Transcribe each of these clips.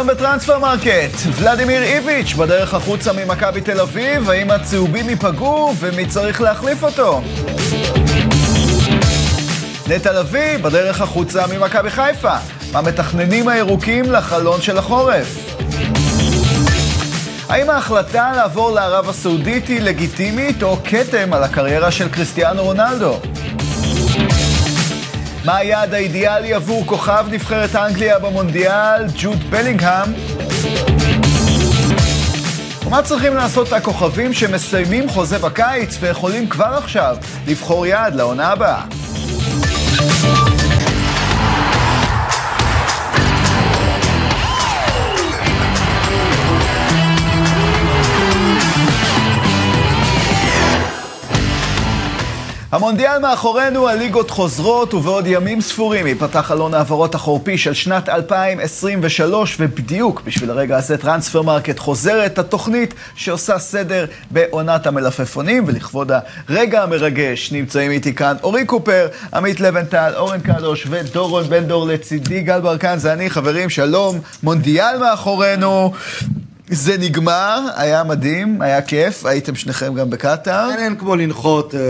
היום בטרנספר מרקט, ולדימיר איביץ' בדרך החוצה ממכבי תל אביב, האם הצהובים ייפגעו ומי צריך להחליף אותו? נטע לביא בדרך החוצה ממכבי חיפה, מה מתכננים הירוקים לחלון של החורף? האם ההחלטה לעבור לערב הסעודית היא לגיטימית או כתם על הקריירה של קריסטיאנו רונלדו? מה היעד האידיאלי עבור כוכב נבחרת אנגליה במונדיאל, ג'וד בלינגהם? ומה צריכים לעשות הכוכבים שמסיימים חוזה בקיץ ויכולים כבר עכשיו לבחור יעד לעונה הבאה? המונדיאל מאחורינו, הליגות חוזרות, ובעוד ימים ספורים ייפתח חלון העברות החורפי של שנת 2023, ובדיוק בשביל הרגע הזה טרנספר מרקט חוזרת התוכנית שעושה סדר בעונת המלפפונים, ולכבוד הרגע המרגש נמצאים איתי כאן אורי קופר, עמית לבנטל, אורן קדוש ודורון בן דור לצידי, גל ברקן, זה אני, חברים, שלום, מונדיאל מאחורינו. זה נגמר, היה מדהים, היה כיף, הייתם שניכם גם בקטאר. אין, אין כמו לנחות אה,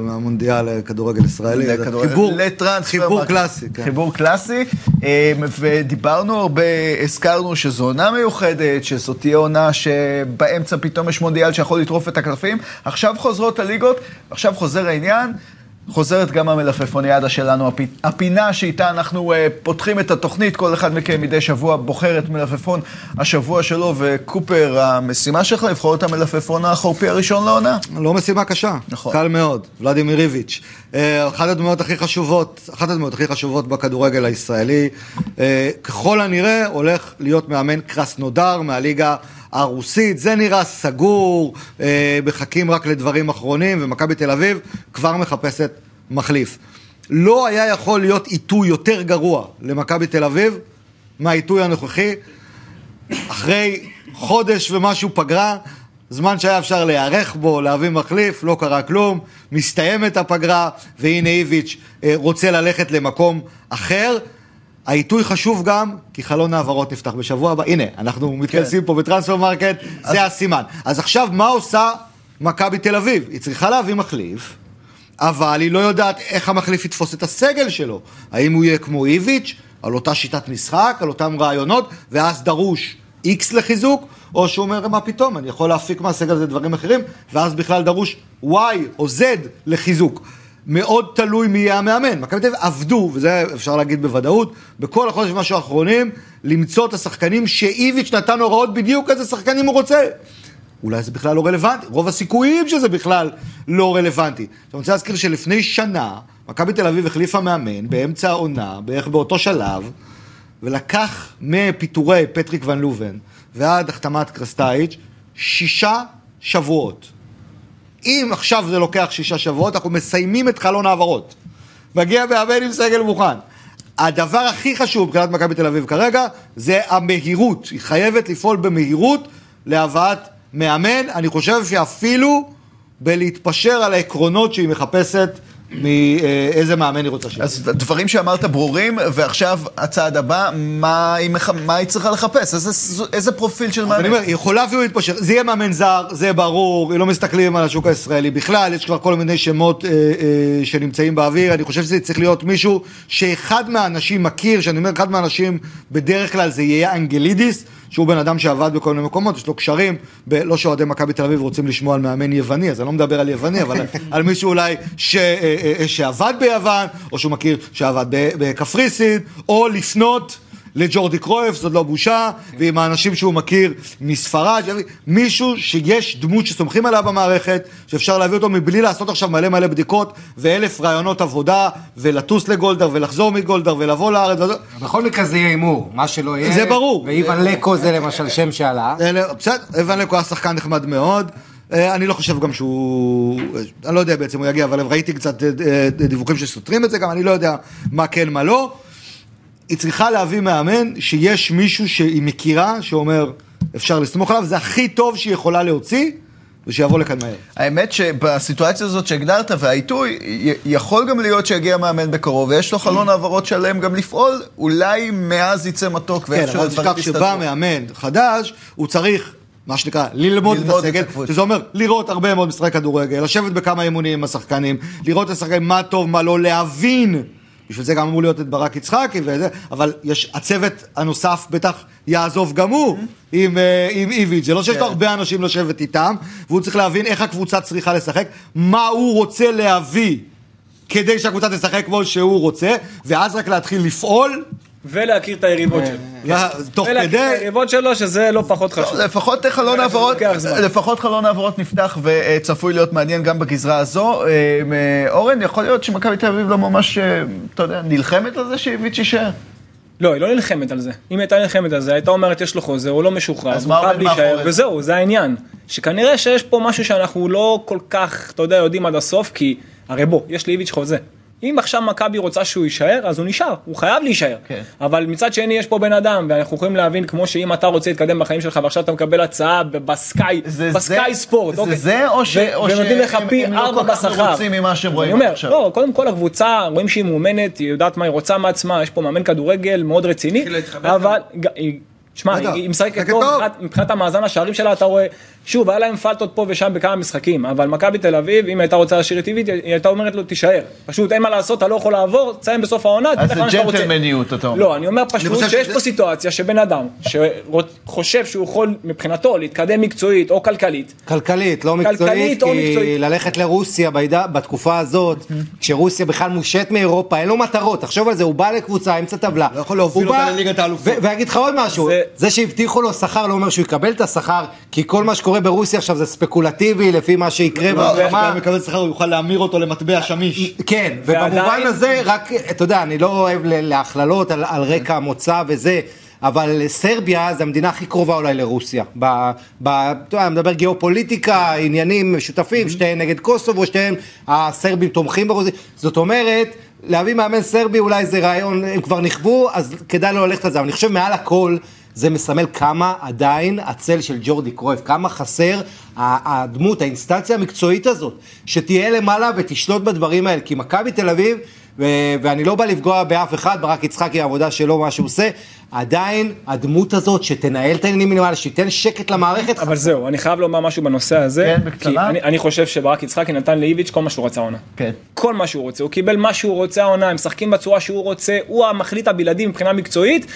מהמונדיאל לכדורגל ישראלי. לכדורגל- חיבור, לטרנספר חיבור. קלאסי. כן. חיבור קלאסי, אה, ודיברנו הרבה, הזכרנו שזו עונה מיוחדת, שזו תהיה עונה שבאמצע פתאום יש מונדיאל שיכול לטרוף את הקלפים. עכשיו חוזרות הליגות, עכשיו חוזר העניין. חוזרת גם המלפפוניאדה שלנו, הפ- הפינה שאיתה אנחנו uh, פותחים את התוכנית, כל אחד מכם מדי שבוע בוחר את מלפפון השבוע שלו, וקופר, המשימה שלך לבחור את המלפפון החורפי הראשון לעונה. לא משימה קשה, נכון. קל מאוד, ולדימיר איביץ'. אה, אחת הדמויות הכי חשובות, אחת הדמויות הכי חשובות בכדורגל הישראלי, אה, ככל הנראה הולך להיות מאמן קרסנודר מהליגה הרוסית, זה נראה סגור, אה, מחכים רק לדברים אחרונים, ומכבי תל אביב כבר מחפשת מחליף. לא היה יכול להיות עיתוי יותר גרוע למכבי תל אביב מהעיתוי הנוכחי. אחרי חודש ומשהו פגרה, זמן שהיה אפשר להיערך בו, להביא מחליף, לא קרה כלום, מסתיימת הפגרה, והנה איביץ' אה, רוצה ללכת למקום אחר. העיתוי חשוב גם, כי חלון העברות נפתח בשבוע הבא. הנה, אנחנו מתכנסים פה בטרנספר מרקט, זה הסימן. אז עכשיו, מה עושה מכבי תל אביב? היא צריכה להביא מחליף, אבל היא לא יודעת איך המחליף יתפוס את הסגל שלו. האם הוא יהיה כמו איביץ', על אותה שיטת משחק, על אותם רעיונות, ואז דרוש איקס לחיזוק, או שהוא אומר, מה פתאום, אני יכול להפיק מהסגל הזה דברים אחרים, ואז בכלל דרוש וואי או זד לחיזוק. מאוד תלוי מי יהיה המאמן. מכבי תל אביב עבדו, וזה אפשר להגיד בוודאות, בכל החודש ומשהו האחרונים, למצוא את השחקנים שאיביץ' נתן הוראות בדיוק איזה שחקנים הוא רוצה. אולי זה בכלל לא רלוונטי, רוב הסיכויים שזה בכלל לא רלוונטי. אני רוצה להזכיר שלפני שנה, מכבי תל אביב החליפה מאמן באמצע העונה, בערך באותו שלב, ולקח מפיטורי פטריק ון לובן ועד החתמת קרסטייץ' שישה שבועות. אם עכשיו זה לוקח שישה שבועות, אנחנו מסיימים את חלון העברות. מגיע מאמן עם סגל מוכן. הדבר הכי חשוב מבחינת מכבי תל אביב כרגע, זה המהירות. היא חייבת לפעול במהירות להבאת מאמן. אני חושב שאפילו בלהתפשר על העקרונות שהיא מחפשת מאיזה מאמן היא רוצה שיהיה. אז דברים שאמרת ברורים, ועכשיו הצעד הבא, מה היא, מח... מה היא צריכה לחפש? איזה, איזה פרופיל של מאמן? אני אומר, היא יכולה אפילו להתפשר, זה יהיה מאמן זר, זה ברור, לא מסתכלים על השוק הישראלי בכלל, יש כבר כל מיני שמות אה, אה, שנמצאים באוויר, אני חושב שזה צריך להיות מישהו שאחד מהאנשים מכיר, שאני אומר אחד מהאנשים, בדרך כלל זה יהיה אנגלידיס, שהוא בן אדם שעבד בכל מיני מקומות, יש לו קשרים, ב- לא שאוהדי מכבי תל אביב רוצים לשמוע על מאמן יווני, אז אני לא מדבר על יווני, אבל על מישהו אולי ש, אה, אה, אה, שעבד ביוון, או שהוא מכיר שעבד בקפריסין, או לפנות לג'ורדי קרויף, זאת לא בושה, ועם האנשים שהוא מכיר מספרד, מישהו שיש דמות שסומכים עליה במערכת, שאפשר להביא אותו מבלי לעשות עכשיו מלא מלא בדיקות ואלף רעיונות עבודה, ולטוס לגולדהר ולחזור מגולדהר ולבוא לארץ. בכל מקרה זה יהיה הימור, מה שלא יהיה. זה ברור. ואיוון לקו זה למשל שם שעלה. אלה- בסדר, אבן לקו היה שחקן נחמד מאוד. אה, אני לא חושב גם שהוא, אני לא יודע בעצם הוא יגיע, אבל ראיתי קצת אה, אה, דיווחים שסותרים את זה גם, אני לא יודע מה כן, מה לא. היא צריכה להביא מאמן שיש מישהו שהיא מכירה, שאומר אפשר לסמוך עליו, זה הכי טוב שהיא יכולה להוציא ושיבוא לכאן מהר. האמת שבסיטואציה הזאת שהגדרת והעיתוי, יכול גם להיות שיגיע מאמן בקרוב, ויש לו חלון העברות שלם גם לפעול, אולי מאז יצא מתוק כן, ואיכשהו אבל הדברים תשכח שבא מאמן חדש, הוא צריך, מה שנקרא, ללמוד את ללמוד את הסגל, הקבוצה. שזה אומר לראות הרבה מאוד משחקי כדורגל, לשבת בכמה אימונים עם השחקנים, לראות את השחקנים, מה טוב, מה לא, להבין. בשביל זה גם אמור להיות את ברק יצחקי וזה, אבל יש, הצוות הנוסף בטח יעזוב גם הוא עם, אה, עם איביץ', זה לא שיש לו כן. הרבה אנשים לשבת איתם, והוא צריך להבין איך הקבוצה צריכה לשחק, מה הוא רוצה להביא כדי שהקבוצה תשחק כמו שהוא רוצה, ואז רק להתחיל לפעול, ולהכיר את היריבות שלו. תוך ולהכיר. את היריבות שלו, שזה לא פחות חשוב. לפחות חלון העברות. לפחות חלון העברות נפתח וצפוי להיות מעניין גם בגזרה הזו. אה, אורן, יכול להיות שמכבי תל אביב לא ממש, אה, אתה יודע, נלחמת על זה שאיביץ' יישאר? לא, היא לא נלחמת על זה. אם הייתה נלחמת על זה, הייתה אומרת יש לו חוזה, הוא לא משוחרר, אז הוא מה חייב עומד מאחורי להישאר, זה? וזהו, זה העניין. שכנראה שיש פה משהו שאנחנו לא כל כך, אתה יודע, יודעים עד הסוף, כי הרי בוא, יש לאיביץ' חוזה. אם עכשיו מכבי רוצה שהוא יישאר, אז הוא נשאר, הוא חייב להישאר. כן. אבל מצד שני יש פה בן אדם, ואנחנו יכולים להבין, כמו שאם אתה רוצה להתקדם בחיים שלך, ועכשיו אתה מקבל הצעה בסקאי, זה בסקאי זה- ספורט, זה אוקיי? זה, או ש- ו- או ונותנים לך שהם- הם לא כל כך. מרוצים ממה שהם רואים אומר, עכשיו. לא, קודם כל הקבוצה, רואים שהיא מאומנת, היא יודעת מה היא רוצה מעצמה, יש פה מאמן כדורגל מאוד רציני, אבל, היא- שמע, היא משחקת טוב, מבחינת המאזן השערים שלה, אתה רואה, שוב, היה להם פלטות פה ושם בכמה משחקים, אבל מכבי תל אביב, אם הייתה רוצה להשאיר את טבעית, היא הייתה אומרת לו, תישאר. פשוט אין מה לעשות, אתה לא יכול לעבור, תסיים בסוף העונה, אז תלך זה לאן שאתה רוצה. ג'נטלמניות, אתה אומר. לא, אני אומר פשוט חושב שיש שזה- פה סיטואציה שבן אדם שחושב שהוא יכול מבחינתו להתקדם מקצועית או כלכלית, כלכלית, לא כלכלית מקצועית, או כי מקצועית. ללכת לרוסיה בידה, בתקופה הזאת, כשרוסיה בכלל מושת מאירופה, אין לו מטרות, תחשוב על זה, הוא בא לקבוצה אמצע טבלה. לא יכול להוביל אותה לליגת האלופות. ו- ואגיד לך עוד משהו, זה- זה שהבטיחו לו שכר לא אומר שהוא יקבל את השכר, כי כל מה שקורה ברוסיה עכשיו זה ספקולטיבי לפי מה שיקרה לא, במלחמה. הוא מקבל שכר, הוא יוכל להמיר אותו למטבע שמיש. כן, ובמובן הזה, רק, אתה יודע, אני לא אוהב להכללות על, רקע המוצא וזה, אבל סרביה זה המדינה הכי קרובה אולי לרוסיה. ב, ב, אתה יודע, אני מדבר גיאופוליטיקה, עניינים משותפים, שתיהן נגד קוסובו, שתיהן הסרבים תומכים ברוסיה. זאת אומרת, להביא מאמן סרבי אולי זה רעיון, הם כבר נכוו, אז כדאי לא ללכת על זה. אבל אני חושב מעל הכל, זה מסמל כמה עדיין הצל של ג'ורדי קרויף, כמה חסר הדמות, האינסטנציה המקצועית הזאת, שתהיה למעלה ותשלוט בדברים האלה, כי מכבי תל אביב, ו- ואני לא בא לפגוע באף אחד, ברק יצחקי העבודה שלו, מה שהוא עושה, עדיין הדמות הזאת שתנהל את העניינים מלמעלה, שייתן שקט למערכת, אבל זהו, אני חייב לומר משהו בנושא הזה, כן, בקצרה. כי אני, אני חושב שברק יצחקי נתן לאיביץ' כל מה שהוא רצה העונה. כן. כל מה שהוא רוצה, הוא קיבל מה שהוא רוצה העונה, הם משחקים בצורה שהוא רוצה, הוא המחליט הבלעדי מבחינה מקצועית,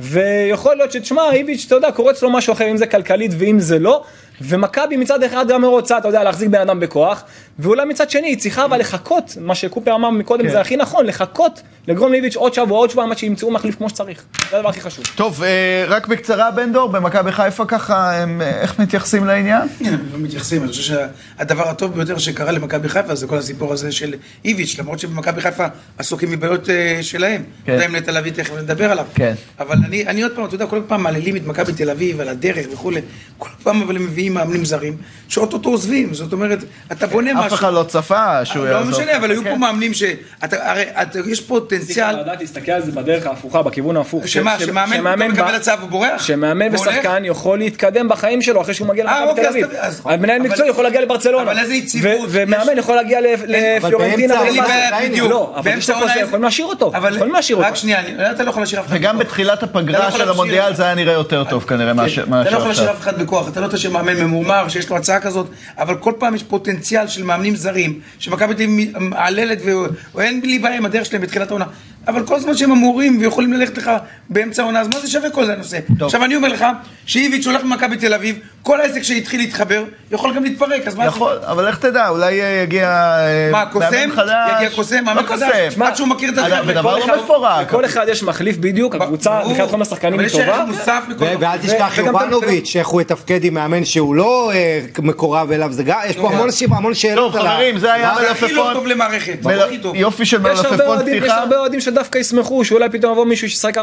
ויכול להיות שתשמע, איביץ', אתה יודע, קורץ לו משהו אחר, אם זה כלכלית ואם זה לא, ומכבי מצד אחד גם רוצה, אתה יודע, להחזיק בן אדם בכוח, ואולי מצד שני, היא צריכה אבל לחכות, מה שקופר אמר מקודם, כן. זה הכי נכון, לחכות, לגרום לאיביץ' עוד שבוע, עוד שבועיים, עד שימצאו מחליף כמו שצריך. זה הדבר הכי חשוב. טוב, אה, רק בקצרה, בן דור, במכבי חיפה ככה, הם, אה, איך מתייחסים לעניין? כן, לא מתייחסים, אני חושב שהדבר הטוב ביותר שקרה למכבי חיפה זה כל הסיפור הזה של איביץ', למרות שבמכבי חיפה עסוקים מבעיות אה, שלהם. כן. אתה יודע אם לתל אביב תכף נדבר עליו. כן. אבל אני, אני עוד פעם, אתה יודע, כל פעם מעללים את מכבי תל אביב על הדרך וכולי. כל פעם אבל הם מביאים מאמנים זרים, שאו-טו-טו עוזבים. זאת אומרת, אתה בונה משהו. אף אחד לא צפה שהוא לא יעזוב. משנה, אבל היו כן. פה מאמנים ש... אתה, הרי אתה, יש פוטנציאל... לדעת להסתכל על זה בדרך ההפוכה, בכיוון ההפוך. שמה, ש- שמאמן שמאמן פתאום מקבל הצעה ובורח? שמאמן? ושחקן יכול להתקדם בחיים שלו אחרי שהוא מגיע אה, למכבי אוקיי, תל אז אביב. המנהל מקצועי יכול להגיע לברצלונה. אבל איזה יציבות, ו- ומאמן יכול להגיע לפ- לפלורנטינה באמצע אין לי ולבאסל. בעיה, עדיין בדיוק. לא, אבל יכולים להשאיר אותו. יכולים להשאיר אותו. רק שנייה, אני- אתה לא יכול להשאיר אף אחד. וגם. בתחילת הפגרה לא יכול של המונדיאל זה היה נראה יותר טוב כנראה כן. מאשר אתה לא יכול להשאיר. אף אחד בכוח, אתה לא תשאיר מאמן ממורמר שיש לו הצעה כזאת, אבל כל פעם יש פוטנציאל של מאמנים זרים, שמכבי תל אביב מעללת ואין לי בעיה עם הדרך שלהם בתחילת העונה. אבל כל זמן שהם אמורים ויכולים ללכת לך באמצע העונה, אז מה זה שווה כל זה הנושא? עכשיו אני אומר לך, שאיביץ' הולך ממכבי תל אביב, כל העסק שהתחיל להתחבר, יכול גם להתפרק, אז מה זה? יכול, אבל איך תדע, אולי אה, יגיע אה, מה, קוסם? יגיע קוסם, מאמן לא חדש? קוסם. עד שהוא מכיר את. בדבר לכל לא אחד- מפורק. לכל אחד יש מחליף בדיוק, הקבוצה. מבחינת כל השחקנים אבל היא יש ערך טובה. מוסף לכל... ו- ואל תשכח יובנוביץ', איך הוא יתפקד עם מאמן שהוא לא אה, מקורב אליו, זה גם, יש פה המון אנשים, המון שאלות טוב, על ה- חברים, זה היה זה לא מלפפון. טוב טוב. יופי של מלפפון פתיחה. שדווקא ישמחו שאולי פתאום יבוא מישהו שישחק 4-3-3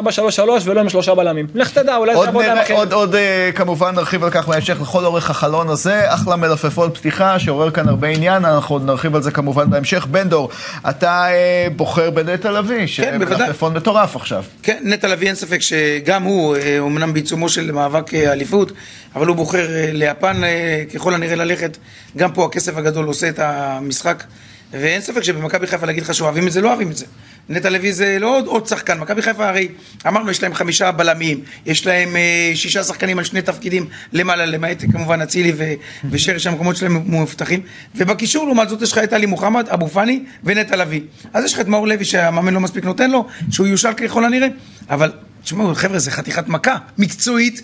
ולא עם שלושה בלמים. לך תדע, אולי זה יעבוד להם אחרת. עוד, עוד אה, כמובן נרחיב על כך בהמשך לכל אורך החלון הזה. אחלה מלפפון פתיחה שעורר כאן הרבה עניין, אנחנו עוד נרחיב על זה כמובן בהמשך. בן דור, אתה אה, בוחר בנטע לביא, כן. שמלפפון מטורף עכשיו. כן, נטע לביא אין ספק שגם הוא, אה, אומנם בעיצומו של מאבק אה, אליפות, אבל הוא בוחר אה, ליפן אה, ככל הנראה ללכת. גם פה הכסף הגדול עושה את המשחק. ואין ספק שבמכבי חיפה להגיד לך שאוהבים את זה, לא אוהבים את זה. נטע לביא זה לא עוד, עוד שחקן, מכבי חיפה הרי, אמרנו, יש להם חמישה בלמים, יש להם אה, שישה שחקנים על שני תפקידים למעלה, למעט כמובן אצילי ו- ושרי שהמקומות שלהם מאובטחים, ובקישור לעומת זאת יש לך את עלי מוחמד, אבו פאני ונטע לביא. אז יש לך את מאור לוי שהמאמן לא מספיק נותן לו, שהוא יושל ככל הנראה, אבל תשמעו, חבר'ה, זה חתיכת מכה, מקצועית.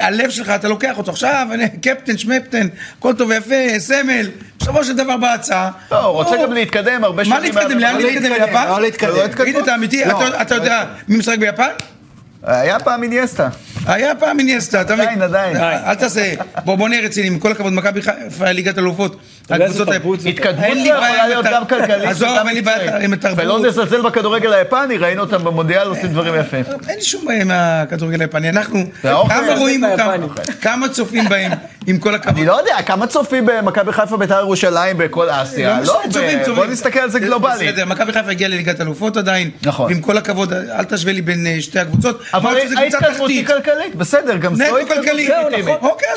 הלב שלך, אתה לוקח אותו עכשיו, אני- קפטן, שמפטן, הכל טוב ויפה, סמל, בסופו של דבר בהצעה. לא, הוא רוצה גם להתקדם הרבה מה שנים. להתקדם? לאן אבל- להתקדם? ליפן? לא להתקדם. לא. תגיד, אתה אמיתי? לא. אתה- יודע מי משחק ביפן? היה פעם איניאסטה. היה פעם איניאסטה, אתה מבין? עדיין, עדיין. אל תעשה, בוא נהיה רציניים, עם כל הכבוד, מכבי חיפה ליגת אלופות. הקבוצות זה? התקדמות אין יכולה עם להיות גם כלכלית עזוב, אין לי בעיה. עם התרבות. ולא נזלזל בכדורגל היפני, ראינו אותם במונדיאל עושים דברים יפים. אין לי שום בעיה עם הכדורגל היפני, אנחנו כמה רואים אותם. כמה צופים בהם, עם כל הכבוד. אני לא יודע, כמה צופים במכבי חיפה בית"ר ירושלים בכל אסיה? לא, צובעים. בוא נסתכל על זה גלובלית. בסדר, מכבי חיפה הגיעה לליגת אלופות עדיין. נכון. ועם כל הכבוד, אל תשווה לי בין אה, שתי הקבוצות. אבל ההתקדמות היא. כלכלית, בסדר, גם זו התקדמות. אוקיי,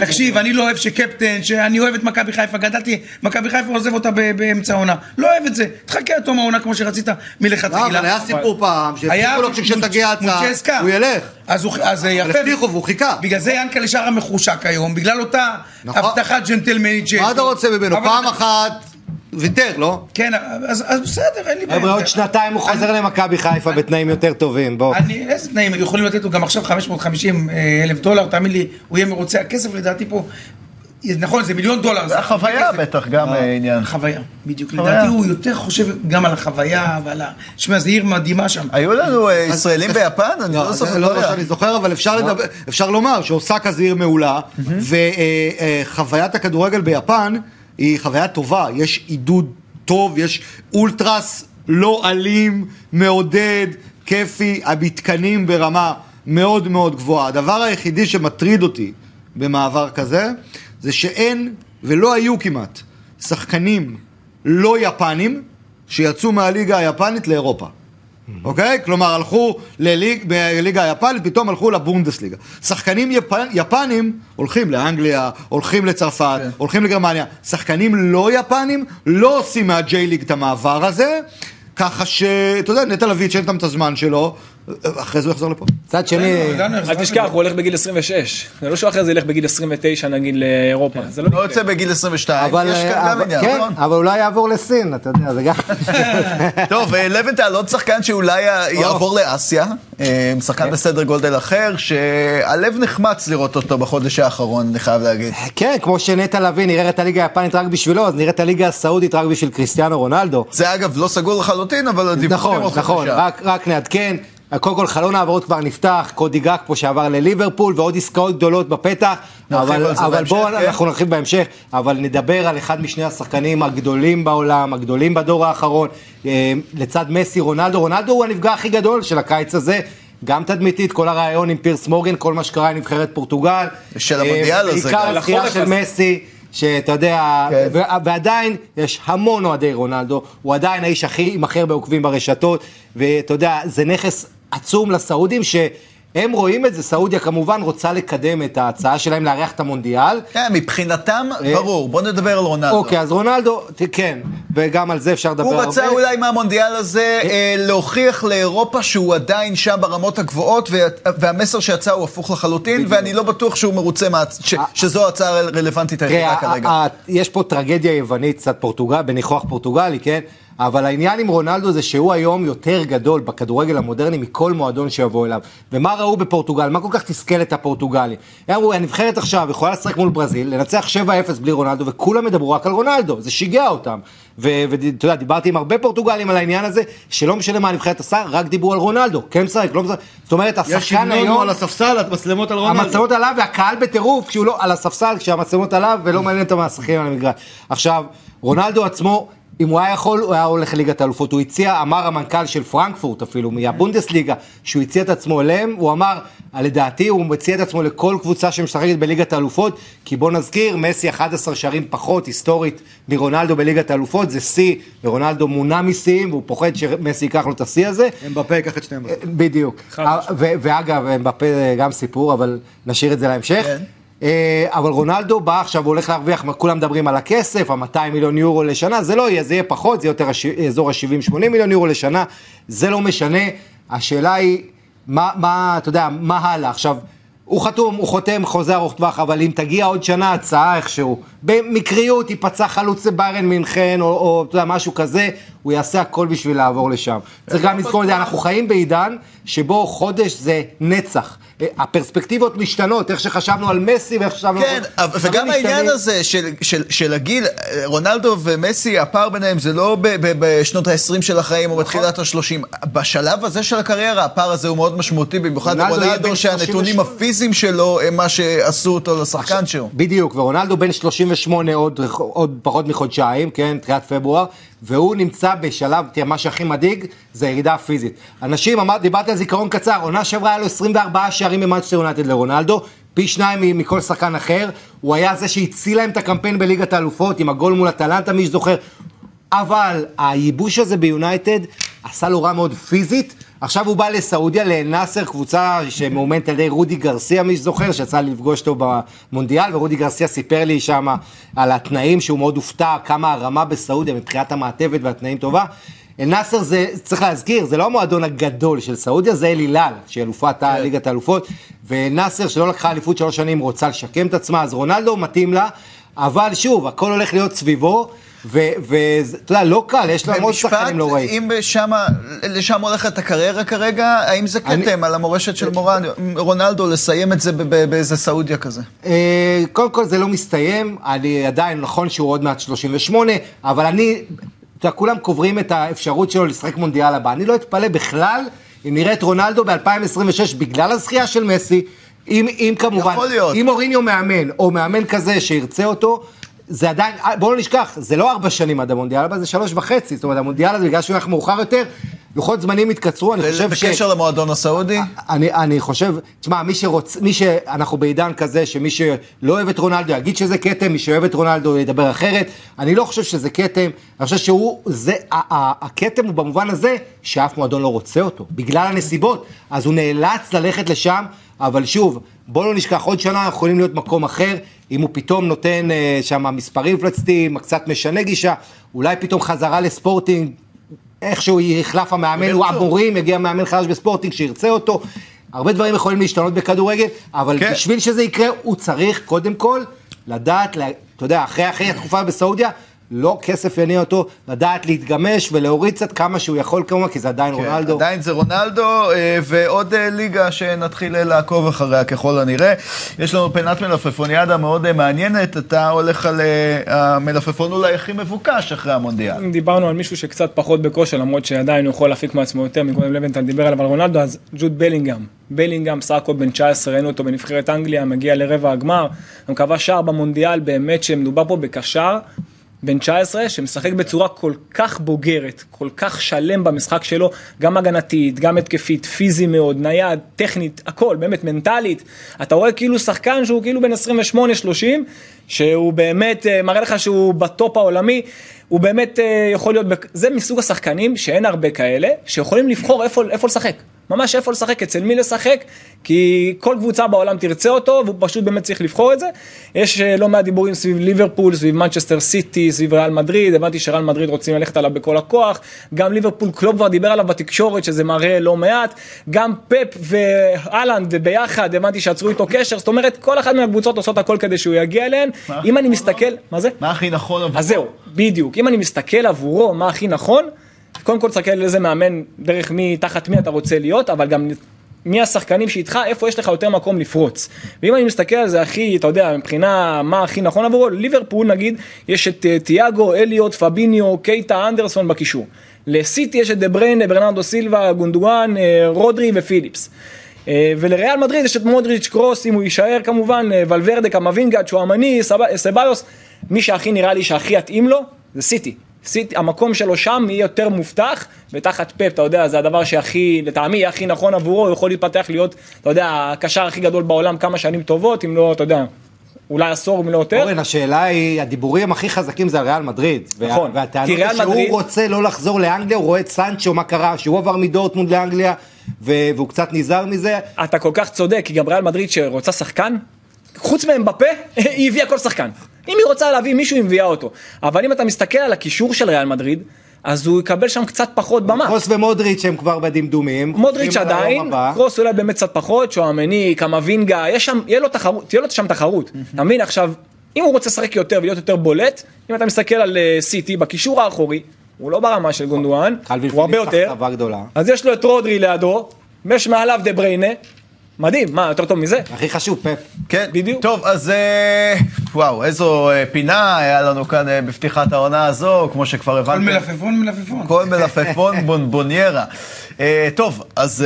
תקשיב, אני לא אוהב שקפטן, שאני אוהב את מכבי חיפה, גדלתי, מכבי חיפה עוזב אותה ב- באמצע העונה. לא אוהב את זה. תחכה עד תום העונה כמו שרצית לא, מלכתחילה. אבל היה סיפור פעם, היה שהבטיחו לו שכשתגיע ההצעה. הוא ילך. אז הוא אז זה אבל יפה. הבטיחו והוא חיכה. בגלל זה ינקלה שרה מחושק היום, בגלל אותה נכון. הבטחה ג'נטלמנית שיש מה אתה. רוצה ממנו? פעם אחת ויתר, לא? כן, אז אז בסדר, אין לי בעיה. חבר'ה, עוד שנתיים הוא חוזר למכבי חיפה בתנאים יותר טובים, בוא. אני, איזה תנאים, יכולים לתת לו גם עכשיו 550 אה, אלף דולר, תאמין לי, הוא יהיה מרוצה. הכסף לדעתי פה, נכון, זה מיליון דולר. זה החוויה. בטח גם אה, עניין. חוויה, בדיוק. חוויה. לדעתי הוא יותר חושב גם על החוויה ועל ה... שמע, זו עיר מדהימה שם. היו לנו אה, ישראלים ביפן? אני לא לא, זוכר. לא מה שאני זוכר, אבל אפשר לדבר- אפשר לומר שאוסקה זה עיר מעולה, וחוויית הכדורגל ביפן היא חוויה טובה, יש עידוד טוב, יש אולטרס לא אלים, מעודד, כיפי, המתקנים ברמה מאוד מאוד גבוהה. הדבר היחידי שמטריד אותי במעבר כזה, זה שאין, ולא היו כמעט, שחקנים לא יפנים שיצאו מהליגה היפנית לאירופה. אוקיי? כלומר, הלכו לליג, בליגה היפנית, פתאום הלכו לבונדסליגה. שחקנים יפן, יפנים הולכים לאנגליה, הולכים לצרפת, כן. הולכים לגרמניה. שחקנים לא יפנים לא עושים מהג'יי ליג את המעבר הזה, ככה שאתה יודע, נטע לביא ייתן את הזמן שלו, אחרי זה הוא יחזור לפה. מצד שני, אל תשכח, הוא הולך בגיל 26. זה לא שהוא אחרי זה ילך בגיל 29 נגיד לאירופה. זה לא לא. יוצא בגיל 22, אבל, יש כאן גם אבל- עניין, כן, נכון? אבל אולי יעבור לסין, אתה יודע, זה גם... טוב, אה, לבנטל עוד שחקן שאולי יעבור לאסיה, אה, שחקן בסדר גודל אחר, שהלב נחמץ לראות אותו בחודש האחרון, אני חייב להגיד. כן, כמו שנטע לביא נראה את הליגה היפנית רק בשבילו, אז נראה את הליגה הסעודית רק בשביל קריסטיאנו רונלדו. זה אגב לא סגור לחלוטין, אבל הדיווחים נכון, הולכים נכון, לשם. רק, רק נעדכן. קודם כל חלון העברות כבר נפתח, קודי גאק פה שעבר לליברפול ועוד עסקאות גדולות בפתח, אבל, אבל בואו כן. אנחנו נרחיב בהמשך, אבל נדבר על אחד משני השחקנים הגדולים בעולם, הגדולים בדור האחרון, אה, לצד מסי רונלדו, רונלדו הוא הנפגע הכי גדול של הקיץ הזה. גם תדמיתית, כל הרעיון עם פירס מורגן, כל מה שקרה עם נבחרת פורטוגל. של אה, המונדיאל הזה בעיקר. הזכייה לחורף של. מסי, שאתה יודע, כן. ו- ועדיין יש המון אוהדי רונלדו, הוא עדיין האיש הכי עם הכי הרבה עוקבים ברשתות, ואתה יודע, זה נכס עצום לסעודים שהם רואים את זה, סעודיה כמובן רוצה לקדם את ההצעה שלהם לארח את המונדיאל. כן, מבחינתם, אה, ברור, בוא נדבר על רונלדו. אוקיי, אז רונלדו, כן, וגם על זה אפשר לדבר הוא הרבה. רצה אולי מהמונדיאל הזה אה, להוכיח לאירופה שהוא עדיין שם ברמות הגבוהות, וה- והמסר שיצא הוא הפוך לחלוטין, ואני לא בטוח שהוא מרוצה, ש- שזו ההצעה הרלוונטית היחידה כרגע. יש פה טרגדיה יוונית, קצת פורטוגל, בניחוח פורטוגלי, כן? אבל העניין עם רונלדו זה שהוא היום יותר גדול בכדורגל המודרני מכל מועדון שיבוא אליו. ומה ראו בפורטוגל? מה כל כך תסכל את הפורטוגלים? הם אמרו, הנבחרת עכשיו יכולה לשחק מול ברזיל, לנצח 7-0 בלי רונלדו, וכולם ידברו רק על רונלדו, זה שיגע אותם. ואתה יודע, דיברתי עם הרבה פורטוגלים על העניין הזה, שלא משנה מה הנבחרת עשה, רק דיברו על רונלדו. כן משחק, לא משחק. זאת אומרת, יש השחקן המנון היום... על הספסל, המצלמות על רונלדו. המצלמות עליו והקהל בטירוף כשהוא לא על הספסל כשהמצלמות עליו ולא מעניין מה השחקנים על המגרש. עכשיו, רונלדו עצמו אם הוא היה יכול, הוא היה הולך לליגת האלופות. הוא הציע, אמר המנכ"ל של פרנקפורט אפילו, מהבונדסליגה, שהוא הציע את עצמו אליהם, הוא אמר, לדעתי הוא מציע את עצמו לכל קבוצה שמשחקת בליגת האלופות, כי בוא נזכיר, מסי 11 שערים פחות היסטורית מרונלדו בליגת האלופות, זה שיא, ורונלדו מונע משיאים, והוא פוחד שמסי ייקח לו את השיא הזה. אמבפה ייקח את שניהם. בדיוק. ואגב, אמבפה גם סיפור, אבל נשאיר את זה להמשך. כן. אה, אבל רונלדו בא עכשיו, הולך להרוויח, כולם מדברים על הכסף, ה-200 מיליון יורו לשנה, זה לא יהיה, זה יהיה פחות, זה יותר אזור ה-70-80 מיליון יורו לשנה, זה לא משנה, השאלה היא, מה, מה, אתה יודע, מה הלאה? עכשיו, הוא חתום, הוא חותם חוזה ארוך טווח, אבל אם תגיע עוד שנה הצעה איכשהו, במקריות ייפצע חלוץ לביירן מינכן, או, או אתה יודע, משהו כזה, הוא יעשה הכל בשביל לעבור לשם. צריך גם לזכור את זה, אנחנו חיים בעידן שבו חודש זה נצח. אה, הפרספקטיבות משתנות, איך שחשבנו על מסי ואיך שחשבנו... כן, דברים וגם העניין. הזה של, של, של הגיל, אה, רונלדו ומסי, הפער ביניהם זה לא ב, ב, בשנות ה-20 של החיים או בתחילת ה-30. בשלב הזה של הקריירה, הפער הזה הוא מאוד משמעותי, במיוחד רונלדו שהנתונים 38. הפיזיים שלו הם מה שעשו אותו לשחקן שהוא. בדיוק, ורונלדו בן 38 עוד, עוד פחות מחודשיים, כן, תחילת פברואר, והוא נמצא בשלב, תראה, מה שהכי מדאיג זה הירידה הפיזית. אנשים, אמר, דיברתי על זיכרון קצר, עונה שעברה היה לו 24 שערים במאנצ'סטר יונייטד לרונלדו, פי שניים מכל שחקן אחר, הוא היה זה שהציל להם את הקמפיין בליגת האלופות, עם הגול מול אטלנטה, מי שזוכר. אבל הייבוש הזה ביונייטד עשה לו רע מאוד פיזית. עכשיו הוא בא לסעודיה, לנאסר, קבוצה שמאומנת על ידי רודי גרסיה, מי שזוכר, שיצא לי לפגוש אותו במונדיאל, ורודי גרסיה סיפר לי שם על התנאים, שהוא מאוד הופתע כמה הרמה בסעודיה מבחינת המעטבת והתנאים טובה. נאסר זה, צריך להזכיר, זה לא המועדון הגדול של סעודיה, זה אל הילאל, שהיא אלופת כן. ליגת האלופות, ונאסר שלא לקחה אליפות שלוש שנים רוצה לשקם את עצמה, אז רונלדו מתאים לה, אבל שוב, הכל הולך להיות סביבו, ואתה יודע, לא קל, יש להם עוד שחקנים לא רעים. אם שמה, לשם הולכת הקריירה כרגע, האם זה כתם על המורשת של מורן, רונלדו לסיים את זה באיזה סעודיה כזה? אה, קודם כל זה לא מסתיים, אני עדיין, נכון שהוא עוד מעט 38, אבל אני, אתה יודע, כולם קוברים את האפשרות שלו לשחק מונדיאל הבא. אני לא אתפלא בכלל אם נראה את רונלדו ב-2026 בגלל הזכייה של מסי, אם, אם כמובן, יכול להיות. אם אוריניו מאמן, או מאמן כזה שירצה אותו, זה עדיין, אה, בואו לא נשכח, זה לא ארבע שנים עד המונדיאל הבא, זה שלוש וחצי, זאת אומרת, המונדיאל הזה, בגלל שהוא הולך מאוחר יותר, לוחות זמנים התקצרו, אני חושב ש... בקשר למועדון הסעודי? אני, אני חושב, תשמע, מי שרוצ... מי שאנחנו בעידן כזה, שמי שלא אוהב את רונלדו יגיד שזה כתם, מי שאוהב את רונלדו ידבר אחרת. אני לא חושב שזה כתם, אני חושב שהוא, זה, הכתם הוא במובן הזה שאף מועדון לא רוצה אותו, בגלל הנסיבות. אז הוא נאלץ ללכת לשם, אבל שוב, בוא לא נשכח, עוד שנה אנחנו יכולים להיות מקום אחר, אם הוא פתאום נותן אה, שם מספרים מפלצתיים, קצת משנה גישה, אולי פתאום חזרה לספורטינג, איכשהו יחלף המאמן, הוא. אמורים, יגיע מאמן חדש בספורטינג שירצה אותו. הרבה דברים יכולים להשתנות בכדורגל, אבל כן. בשביל שזה יקרה, הוא צריך קודם כל לדעת, אתה יודע, אחרי, אחרי התקופה בסעודיה, לא כסף יניע אותו, לדעת להתגמש ולהוריד קצת כמה שהוא יכול כמובן, כי זה עדיין כן, רונלדו. עדיין זה רונלדו, אה, ועוד אה, ליגה שנתחיל אה, לעקוב אחריה ככל הנראה. יש לנו פינת מלפפוניאדה מאוד מעניינת, אתה הולך על המלפפון אולי הכי מבוקש אחרי המונדיאל. דיברנו על מישהו שקצת פחות בכושר, למרות שעדיין הוא יכול להפיק מעצמו יותר, מקודם לבנטל דיבר עליו על רונלדו, אז ג'וד בלינגהם. בלינגהם סך הכל בן 19, ראינו אותו בנבחרת אנגליה, מגיע לרבע הגמר, גם כבש שער במונדיאל, באמת שמדובר פה בקשר. בן 19 שמשחק בצורה כל כך בוגרת, כל כך שלם במשחק שלו, גם הגנתית, גם התקפית, פיזי מאוד, נייד, טכנית, הכל, באמת מנטלית. אתה רואה כאילו שחקן שהוא כאילו בן 28-30, שהוא באמת אה, מראה לך שהוא בטופ העולמי, הוא באמת אה, יכול להיות, זה מסוג השחקנים שאין הרבה כאלה, שיכולים לבחור איפה, איפה לשחק. ממש איפה לשחק, אצל מי לשחק, כי כל קבוצה בעולם תרצה אותו, והוא פשוט באמת צריך לבחור את זה. יש אה, לא מעט דיבורים סביב ליברפול, סביב מנצ'סטר סיטי, סביב ריאל מדריד, הבנתי שריאל מדריד רוצים ללכת עליו בכל הכוח, גם ליברפול קלופ כבר דיבר עליו בתקשורת, שזה מראה לא מעט, גם פפ ואלנד ביחד, הבנתי שעצרו איתו קשר, זאת אומרת, כל אחת מהקבוצות עושות הכל כדי שהוא יגיע אליהן. אם אני מסתכל, מה זה? מה הכי נכון עבורו? אז זהו, בדיוק. אם אני מסתכל עבורו מה הכי נכון, קודם כל תסתכל איזה מאמן, דרך מי, תחת מי אתה רוצה להיות, אבל גם מי השחקנים שאיתך, איפה יש לך יותר מקום לפרוץ. ואם אני מסתכל על זה הכי, אתה יודע, מבחינה מה הכי נכון עבורו, ליברפול נגיד, יש את אה, תיאגו, אליוט, פביניו, קייטה, אנדרסון בקישור. לסיטי יש את דה בריינה, ברנרדו סילבה, גונדואן, אה, רודרי ופיליפס. אה, ולריאל מדריד יש את מודריץ' קרוס, אם הוא יישאר כמובן, ולוורדה, קמבינגה, צ'ואמני, סב- סבאיוס, מי שהכי נראה לי שהכי יתאים לו, זה סיטי. סיטי, המקום שלו שם יהיה יותר מובטח, ותחת פפ, אתה יודע, זה הדבר שהכי, לטעמי, יהיה הכי נכון עבורו, הוא יכול להתפתח להיות, אתה יודע, הקשר הכי גדול בעולם כמה שנים טובות, אם לא, אתה יודע, אולי עשור אם לא יותר. אורן, השאלה היא, הדיבורים הכי חזקים זה על ריאל מדריד. נכון, והטענות כי ריאל זה שהוא מדריד- רוצה לא לחזור לאנגליה, הוא רואה את סנצ'ו, מה קרה, שהוא עבר מדורטמונד לאנגליה, ו- והוא קצת נזהר מזה. אתה כל כך צודק, כי גם ריאל מדריד שרוצה שחקן, חוץ מהם בפה, היא הביאה כל שחקן. אם היא רוצה להביא מישהו, היא מביאה אותו. אבל אם אתה מסתכל על הקישור של ריאל מדריד, אז הוא יקבל שם קצת פחות במה. קרוס ומודריץ' הם כבר בדמדומים. מודריץ' עדיין. קרוס אולי באמת קצת פחות, שועמני, קמבינגה, יש שם, יהיה לו תחרות, תהיה לו שם תחרות. אתה מבין? עכשיו, אם הוא רוצה לשחק יותר ולהיות יותר בולט, אם אתה מסתכל על אה, סיטי, בקישור האחורי, הוא לא ברמה של גונדואן, הוא הרבה יותר. אז יש לו את רודרי לידו, ויש מעליו דה בריינה, מדהים, מה, יותר טוב מזה? הכי חשוב, פפ. כן, בדיוק. טוב, אז אה, וואו, איזו אה, פינה היה לנו כאן אה, בפתיחת העונה הזו, כמו שכבר כל הבנתם. מלפפון מלפפון. כל מלפפון בונבוניירה. טוב, אז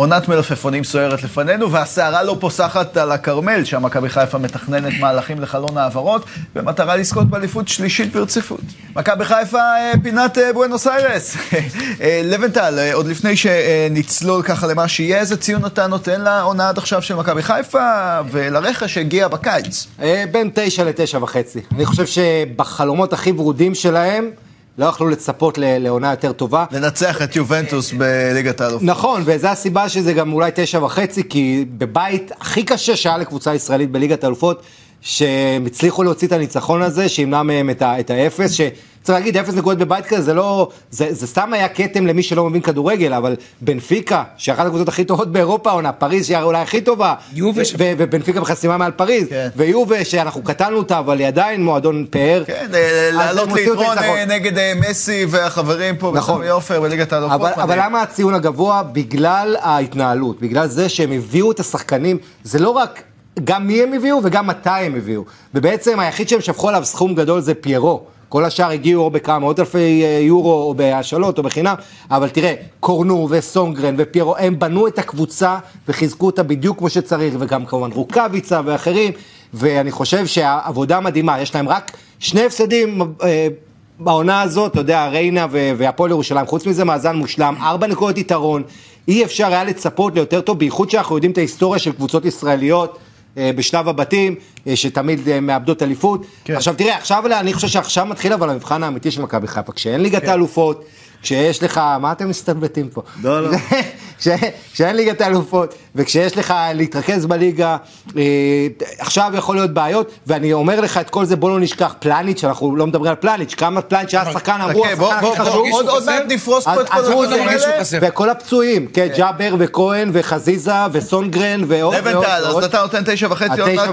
עונת מלפפונים סוערת לפנינו, והסערה לא פוסחת על הכרמל, שם מכבי חיפה מתכננת מהלכים לחלון העברות, במטרה לזכות באליפות שלישית ברציפות. מכבי חיפה, אה, פינת אה, בואנוס איירס. אה, לבנטל, עוד לפני שנצלול ככה למה שיהיה, איזה ציון אתה נותן לעונה עד עכשיו של מכבי חיפה, ולרכש שהגיע בקיץ? בין תשע לתשע וחצי. אני חושב שבחלומות הכי ורודים שלהם, לא יכלו לצפות לעונה יותר טובה. לנצח את יובנטוס בליגת האלופות. נכון, וזו הסיבה שזה גם אולי תשע וחצי, כי בבית הכי קשה שהיה לקבוצה ישראלית בליגת האלופות, שהם הצליחו להוציא את הניצחון הזה, שימנע מהם את, ה- את האפס, שצריך להגיד, אפס נקודות בבית כזה, זה לא, זה, זה סתם היה כתם למי שלא מבין כדורגל, אבל בנפיקה, שאחת הקבוצות הכי טובות באירופה העונה, פריז שהיא אולי הכי טובה, יובה ש- ו- ובנפיקה בחסימה מעל פריז, כן. ויובה שאנחנו קטלנו אותה, אבל היא עדיין מועדון פאר. כן, אה, אז לעלות ליתרון. אה, נגד אה, מסי והחברים פה נכון. עופר בליגת האלופות. אבל, אבל. למה הציון הגבוה? בגלל ההתנהלות, בגלל זה שהם הביאו את השחקנים, זה לא רק גם מי הם הביאו וגם מתי הם הביאו. ובעצם היחיד שהם שפכו עליו סכום גדול זה פיירו. כל השאר הגיעו או בכמה מאות אלפי אה, יורו או בהשאלות או בחינם, אבל תראה, קורנו וסונגרן ופיירו, הם בנו את הקבוצה וחיזקו אותה בדיוק כמו שצריך, וגם כמובן רוקאביצה ואחרים, ואני חושב שהעבודה מדהימה, יש להם רק שני הפסדים אה, בעונה הזאת, אתה יודע, ריינה והפועל ירושלים, חוץ מזה מאזן מושלם, ארבע נקודות יתרון, אי אפשר היה לצפות ליותר טוב, בייחוד שאנחנו יודעים את ההיסטוריה של קבוצות ישראליות. אה, בשלב הבתים, שתמיד אה, מאבדות אליפות. כן. עכשיו תראה, עכשיו אני חושב שעכשיו מתחיל אבל המבחן האמיתי של מכבי חיפה, כשאין ליגת האלופות, כשיש לך, מה אתם מסתלבטים פה? לא, לא. כש- כשאין ליגת האלופות, וכשיש לך להתרכז בליגה, אה, עכשיו יכול להיות בעיות, ואני אומר לך את כל זה, בוא לא נשכח, פלניץ', אנחנו לא מדברים על פלניץ', כמה פלניץ' היה שחקן, אמרו, השחקן הכי חשוב. עוד- עוד מעט נפרוס פה את כל הדברים האלה. חסר. וכל הפצועים, כן, ג'אבר וכהן וחזיזה וסונגרן ועוד ועוד לבנטל, אז. אתה נותן תשע וחצי, עוד התשע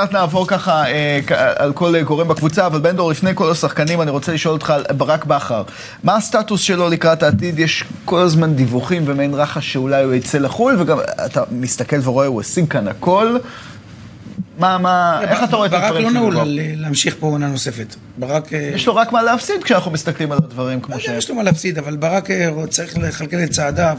מעט- נעבור ככה אה, כ- על כל אה, גורם בקבוצה, אבל בן דור, לפני כל השחקנים, אני רוצה לשאול אותך על ברק בכר. מה הסטטוס שלו לקראת העתיד? יש כל הזמן דיווחים ומעין רחש שאולי הוא יצא לחו"ל, וגם אתה מסתכל ורואה, הוא השיג כאן הכל. מה, מה, איך אתה רואה את ברק הדברים לא נעול ברק? על אה, להמשיך פה עונה נוספת. ברק... אה, יש לו רק מה להפסיד כשאנחנו מסתכלים על הדברים כמו לא ש... יש לו מה להפסיד, אבל ברק אה, צריך לכלכל את צעדיו,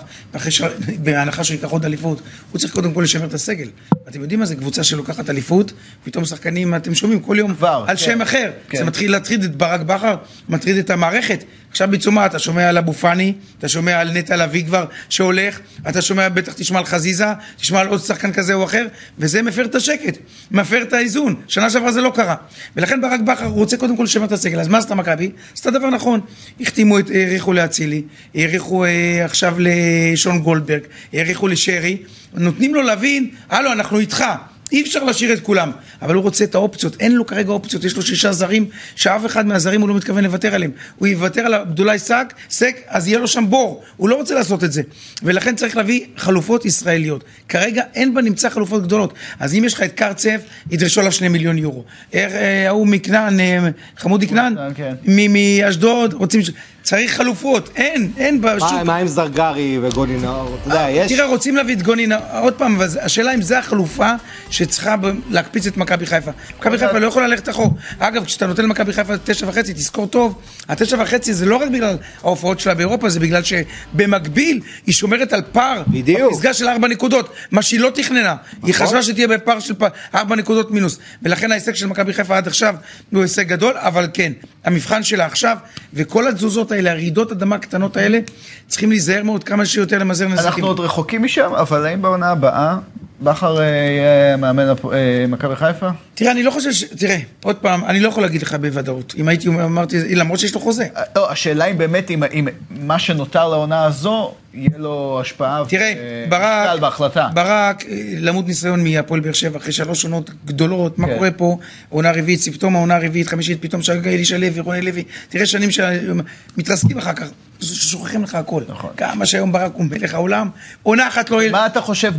בהנחה שהוא ייקח עוד אליפות, הוא צריך קודם כל לשמר את הסגל. אתם יודעים מה זה קבוצה שלוקחת אליפות, פתאום שחקנים, אתם שומעים כל יום על כן. שם אחר. כן. זה מתחיל להטריד את ברק בכר, מטריד את המערכת. עכשיו בעיצומה אתה שומע על אבו פאני, אתה שומע על נטע לביא כבר שהולך, אתה שומע, בטח תשמע על חזיזה, תשמע על עוד שחקן כזה או אחר, וזה מפר את השקט, מפר את האיזון. שנה שעברה זה לא קרה. ולכן ברק בכר רוצה קודם כל לשמר את הסגל. אז מה עשתה מכבי? עשתה דבר נכון. החתימו את, האריכו לאצילי, האריכו אה, עכשיו לשון גולדברג, האריכו לשרי, נותנים לו להבין, הלו, אנחנו איתך. אי אפשר להשאיר את כולם, אבל הוא רוצה את האופציות, אין לו כרגע אופציות, יש לו שישה זרים, שאף אחד מהזרים הוא לא מתכוון לוותר עליהם. הוא יוותר על עבדולאי סק, סק, אז יהיה לו שם בור, הוא לא רוצה לעשות את זה. ולכן צריך להביא חלופות ישראליות. כרגע אין בנמצא חלופות גדולות. אז אם יש לך את קרצב, ידרשו עליו שני מיליון יורו. איך, אה, ההוא מכנען, אה, חמודי כנען, כן. מאשדוד, רוצים... צריך חלופות, אין, אין בשוק. מה- מה עם זרגרי וגוני נאור? אתה יודע, יש... תראה, רוצים להביא את גוני, נא- עוד פעם, אבל השאלה אם זו החלופה שצריכה להקפיץ את מכבי חיפה. מכבי חיפה לא יכולה ללכת אחור. אגב, כשאתה נותן למכבי חיפה תשע וחצי, תזכור טוב, התשע וחצי זה לא רק בגלל ההופעות שלה באירופה, זה בגלל שבמקביל היא שומרת על פער. בדיוק. בפסגה של ארבע נקודות, מה שהיא לא תכננה. היא חשבה שתהיה בפער של ארבע נקודות מינוס. ולכן ההישג של מכבי חיפה עד עכשיו הוא הישג גדול, אבל כן, המבחן שלה עכשיו, וכל התזוזות האלה, הרעידות אדמה הקטנות האלה, צריכים להיזהר מאוד כמה שיותר למזער נזקים. אנחנו עוד רחוקים משם, אבל האם בעונה הבאה בכר אה, יהיה מאמן אה, מכבי חיפה? תראה, אני לא חושב ש... תראה, עוד פעם, אני לא יכול להגיד לך בוודאות. אם הייתי אמרתי, למרות שיש לו חוזה. אה, לא, השאלה אם באמת, אם מה שנותר לעונה הזו, יהיה לו השפעה תראה, אה, ברק, בהחלטה. ברק, אה, למוד ניסיון מהפועל באר שבע אחרי שלוש עונות גדולות, מה כן. קורה פה? עונה רביעית, פתאום העונה הרביעית, חמישית, פתאום שגיא אלישע לוי, רונן לוי, תראה שנים שמתרסקים אחר כך, שוכחים לך הכל. נכון. כמה שהיום ברק הוא מלך העולם, עונה אחת לא יהיה... מה אתה חושב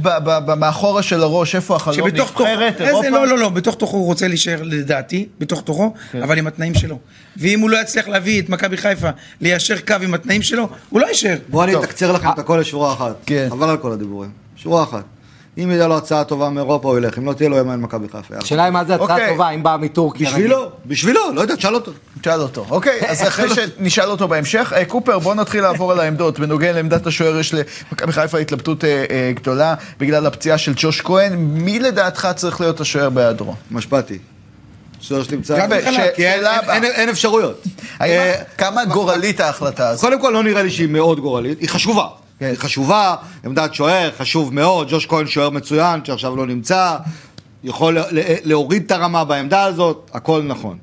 מאחורה של הראש, איפה החלום? נבחרת, איזה אירופה? לא, לא, לא, בתוך תוכו הוא רוצה להישאר לדעתי, בתוך תוכו, כן. אבל עם התנאים שלו. ואם הוא לא יצליח להביא את מכבי חיפה ליישר קו עם התנאים שלו, הוא לא יישאר. בואו אני. אתקצר לכם את הכל לשורה אחת. כן. חבל על כל הדיבורים. שורה אחת. אם יהיה לו הצעה טובה מאירופה הוא ילך, אם לא תהיה לו יאמן מכבי חיפה. השאלה היא מה זה הצעה אוקיי. טובה, אם באה מטורקיה. בשבילו, בשבילו, לא יודע, תשאל אותו. תשאל אותו. אוקיי, אז אחרי שנשאל אותו בהמשך, אה, קופר, בוא נתחיל לעבור על העמדות. בנוגע לעמדת השוער יש למכבי חיפה התלבטות אה, אה, גדולה בגלל הפציעה של ג'וש כהן. מי לדעתך צריך להיות השוער בהיעדרו? משפטי. שוער שנמצא... גבי, כי אין- אפשרויות. אה, כמה גורלית ההחלטה הזאת? קודם כל לא נראה לי שהיא מאוד גורלית, היא חשובה. כן. היא חשובה, עמדת שוער, חשוב מאוד, ג'וש כהן שוער מצוין, שעכשיו לא נמצא, יכול לה- להוריד את הרמה בעמדה הזאת, הכל נכון.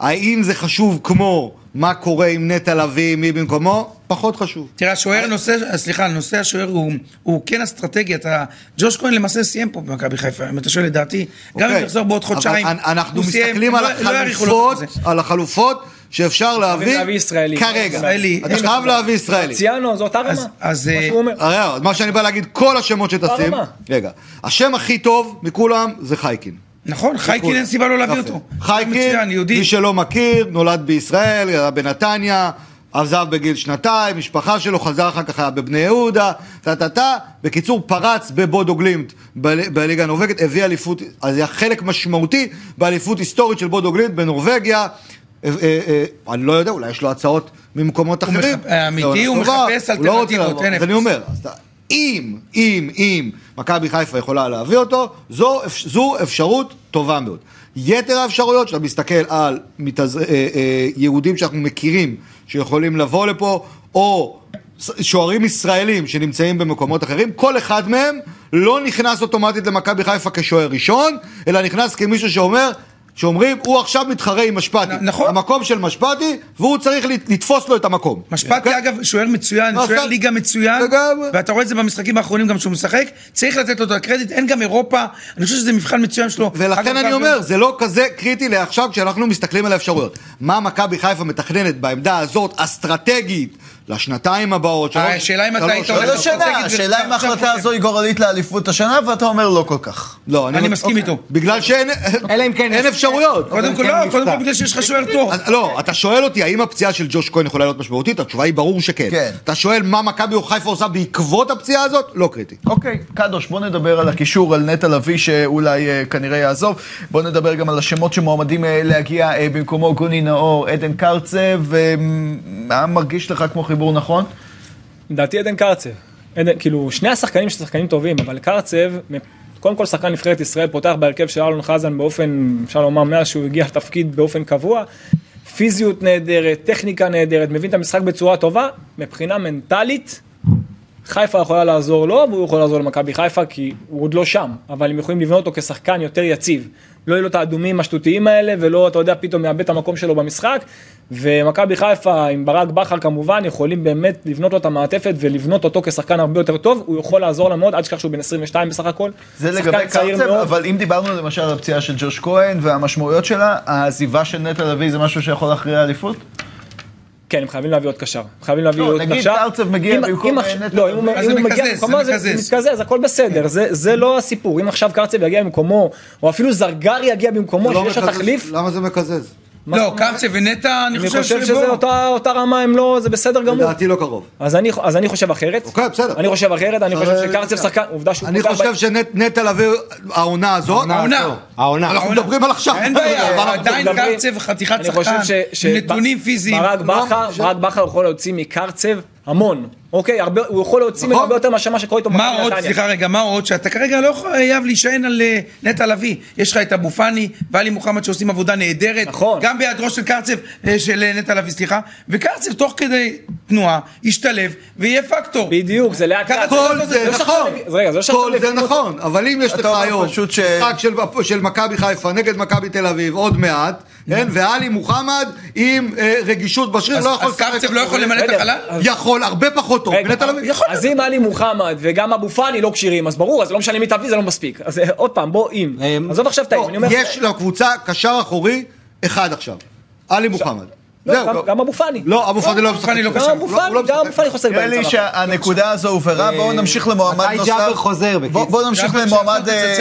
האם זה חשוב כמו מה קורה עם נטע לביא, מי במקומו? פחות חשוב. תראה, השוער נושא, סליחה, נושא השוער הוא, הוא כן אסטרטגיה, אתה, ג'וש כהן למעשה סיים פה במכבי חיפה, אם אתה שואל לדעתי, גם אם אוקיי. יחזור בעוד חודשיים, אבל אנ- אנחנו הוא סיים, מסתכלים על לא- לא החלופות, זה. על החלופות שאפשר להביא להביא ישראלי. כרגע. ישראלי. אתה חייב להביא ישראלי. ציאנו, זו אותה רמה. אז- מה אה, שהוא אומר. מה שאני בא להגיד, כל השמות שתשים. רגע, השם הכי טוב מכולם זה חייקין. נכון, חייקין אין סיבה לא להביא. אותו. חייקין. מי שלא מכיר, נולד בישראל, בנתניה, עזב בגיל שנתיים, משפחה שלו, חזר אחר כך היה בבני יהודה, טה טה טה, בקיצור פרץ בבודו גלימט בל- בליגה הנורבגית, הביא אליפות, אז היה חלק משמעותי באליפות היסטורית של בודו גלימט בנורבגיה. אה, אה, אה, אני לא יודע, אולי יש לו הצעות ממקומות אחרים. מחפ- האמיתי, הוא טובה, מחפש לא אלטרנטיבות. אין אז אני אפס. אומר, אם, אם, אם מכבי חיפה יכולה להביא אותו, זו אפשרות טובה מאוד. יתר האפשרויות, שאתה מסתכל על מתאז... אה, אה, יהודים שאנחנו מכירים, שיכולים לבוא לפה, או שוערים ישראלים שנמצאים במקומות אחרים, כל אחד מהם לא נכנס אוטומטית למכבי חיפה כשוער ראשון, אלא נכנס כמישהו שאומר... שאומרים, הוא עכשיו מתחרה עם משפטי. נכון. המקום של משפטי, והוא צריך לת- לתפוס לו את המקום. משפטי אוקיי? אגב שוער מצוין, נכון. שוער ליגה מצוין, לגמרי. ואתה רואה את זה במשחקים האחרונים גם שהוא משחק, צריך לתת לו את הקרדיט, אין גם אירופה, אני חושב שזה מבחן מצוין שלו. ולכן אני אומר, זה לא כזה קריטי לעכשיו כשאנחנו מסתכלים על האפשרויות. מה מכבי חיפה מתכננת בעמדה הזאת, אסטרטגית, לשנתיים הבאות? שלוש- השאלה אם אתה שלוש היית שנים. הולך לא אסטרטגית השאלה, אם ההחלטה. הזו היא גורלית לאליפות השנה, ואתה אומר לא כל כך. לא, אני מסכים איתו. בגלל שאין אלא אם כן אפשרויות. קודם כל כן לא. קודם כל בגלל שיש לך שוער טוב. לא, אתה שואל אותי האם הפציעה של ג'וש כהן יכולה להיות משמעותית? התשובה היא ברור שכן. כן. אתה שואל מה מכבי חיפה עושה בעקבות הפציעה הזאת? לא קריטי. אוקיי, קדוש, בוא נדבר על הקישור, על נטע לביא שאולי אה, כנראה יעזוב. בוא נדבר גם על השמות שמועמדים אה, להגיע אה, במקומו גוני נאור, עדן קרצב, אה, מה מרגיש לך כמו חיבור נכון? לדעתי עדן קרצב. עדן, כאילו, שני השחקנים שחקנים טובים, אבל קרצב, קודם כל שחקן נבחרת ישראל, פותח בהרכב של אלון חזן באופן, אפשר לומר, מאז שהוא הגיע לתפקיד באופן קבוע. פיזיות נהדרת, טכניקה נהדרת, מבין את המשחק בצורה טובה, מבחינה מנטלית, חיפה יכולה לעזור לו, והוא יכול לעזור למכבי חיפה, כי הוא עוד לא שם, אבל הם יכולים לבנות אותו כשחקן יותר יציב. לא יהיו לו את האדומים השטותיים האלה, ולא, אתה יודע, פתאום מאבד את המקום שלו במשחק. ומכבי חיפה, עם ברק בכר כמובן, יכולים באמת לבנות לו את המעטפת ולבנות אותו כשחקן הרבה יותר טוב. הוא יכול לעזור לה מאוד, עד שכך שהוא בן 22 בסך הכל. זה לגבי קרצב. אבל אם דיברנו למשל על הפציעה של ג'וש כהן והמשמעויות שלה, העזיבה של נטע לביא זה משהו שיכול להכריע אליפות? כן, הם חייבים להביא עוד קשר. חייבים להביא לא, עוד נגיד קשר. קרצב מגיע אם- במקום, נטע לא, אם הוא- מגיע במקומו, זה. מתקזז, הכל בסדר. זה- לא הסיפור. אם עכשיו קרצב יגיע במקומו, או אפילו זרגרי יגיע במקומו, לא שיש לו. תחליף, למה זה מקזז? לא? קרצב ונטע, אני אני חושב חושב שבוא. שזה אותה אותה רמה, הם לא, זה בסדר גמור. לדעתי לא קרוב. אז אני, אז אני חושב אחרת. אוקיי, בסדר. אני חושב אחרת, אני חושב אה, שקרצב שחקן, עובדה שהוא אני חושב שנטע לביא, העונה הזאת, העונה. העונה. אנחנו מדברים על עכשיו. אין בעיה, עדיין קרצב חתיכת אני חושב שחקן, נתונים פיזיים. ברק בכר, ש- ברק בכר יכול להוציא מקרצב המון, אוקיי? הרבה- הוא יכול להוציא ממנו נכון. הרבה יותר מאשר מה שקורה איתו מה במכבי עוד, נתניה. סליחה רגע, מה עוד, שאתה כרגע לא חייב להישען על אה, נטע לביא. יש לך את אבו פאני ואלי מוחמד שעושים עבודה נהדרת. נכון. גם בהיעדרו של קרצב, אה, של אה, נטע לביא, סליחה. וקרצב תוך כדי תנועה, ישתלב ויהיה פקטור. בדיוק, זה לאט לאט. כל זה זה. נכון, אז רגע, זה לא כל זה נכון, אבל אם יש לך היום משחק של- של מכבי חיפה נגד מכבי תל אביב עוד מעט, כן, ואלי מוחמד עם אה, רגישות בשריר לא יכול אז קרצב לא יכול. למלא את החלל? אז- יכול, הרבה פחות טוב. אז אם עלי מוחמד וגם אבו פאני לא כשירים, אז ברור, אז לא משנה מי תביא, זה לא מספיק. אז אה, עוד פעם, בוא אם. אמ, עזוב עכשיו את האם, אני אומר... יש לקבוצה קשר אחורי אחד עכשיו, עלי מוחמד. לא, זהו, גם- אבו פאני. לא, אבו פאני לא אבו משחק. גם אבו לא- לא פאני, גם. אבו פאני חוסר נראה לי באמצע. שהנקודה הזו הובהרה, בואו נמשיך למועמד מתי נוסף. ג'אבר חוזר, בוא- בקיצור? בואו נמשיך למועמד אה.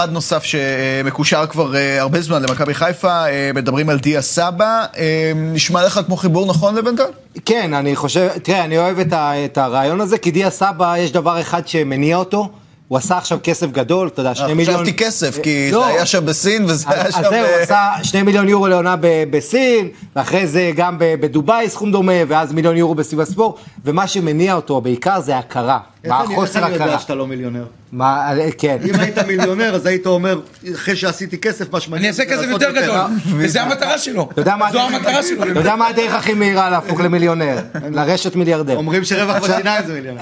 אה, נוסף שמקושר כבר אה, הרבה זמן למכבי חיפה, אה, מדברים על דיה סבא. אה, נשמע לך כמו חיבור נכון לבנטל? כן, אני חושב, תראה, אני אוהב את הרעיון הזה, כי דיה סבא, יש דבר אחד שמניע אותו, הוא עשה עכשיו כסף גדול, אתה יודע, שני מיליון... חשבתי כסף, כי לא. זה היה שם בסין וזה היה שם... אז זהו, הוא אה, עשה שני מיליון יורו לעונה ב- בסין, ואחרי זה גם ב- בדובאי סכום דומה, ואז מיליון יורו בסיב הספורט, ומה שמניע אותו בעיקר זה הכרה, אני- החוסר איך אני יודע הכרה. שאתה לא מיליונר? מה, כן. אם היית מיליונר, אז היית אומר, אחרי שעשיתי כסף, מה שמעניין אני אעשה כסף יותר גדול, אה, וזה המטרה שלו. מה זו המטרה שלו. אתה יודע מה הדרך הכי מהירה להפוך למיליונר? לרשת מיליארדר. אומרים שרווח בשיניים זה מיליונר.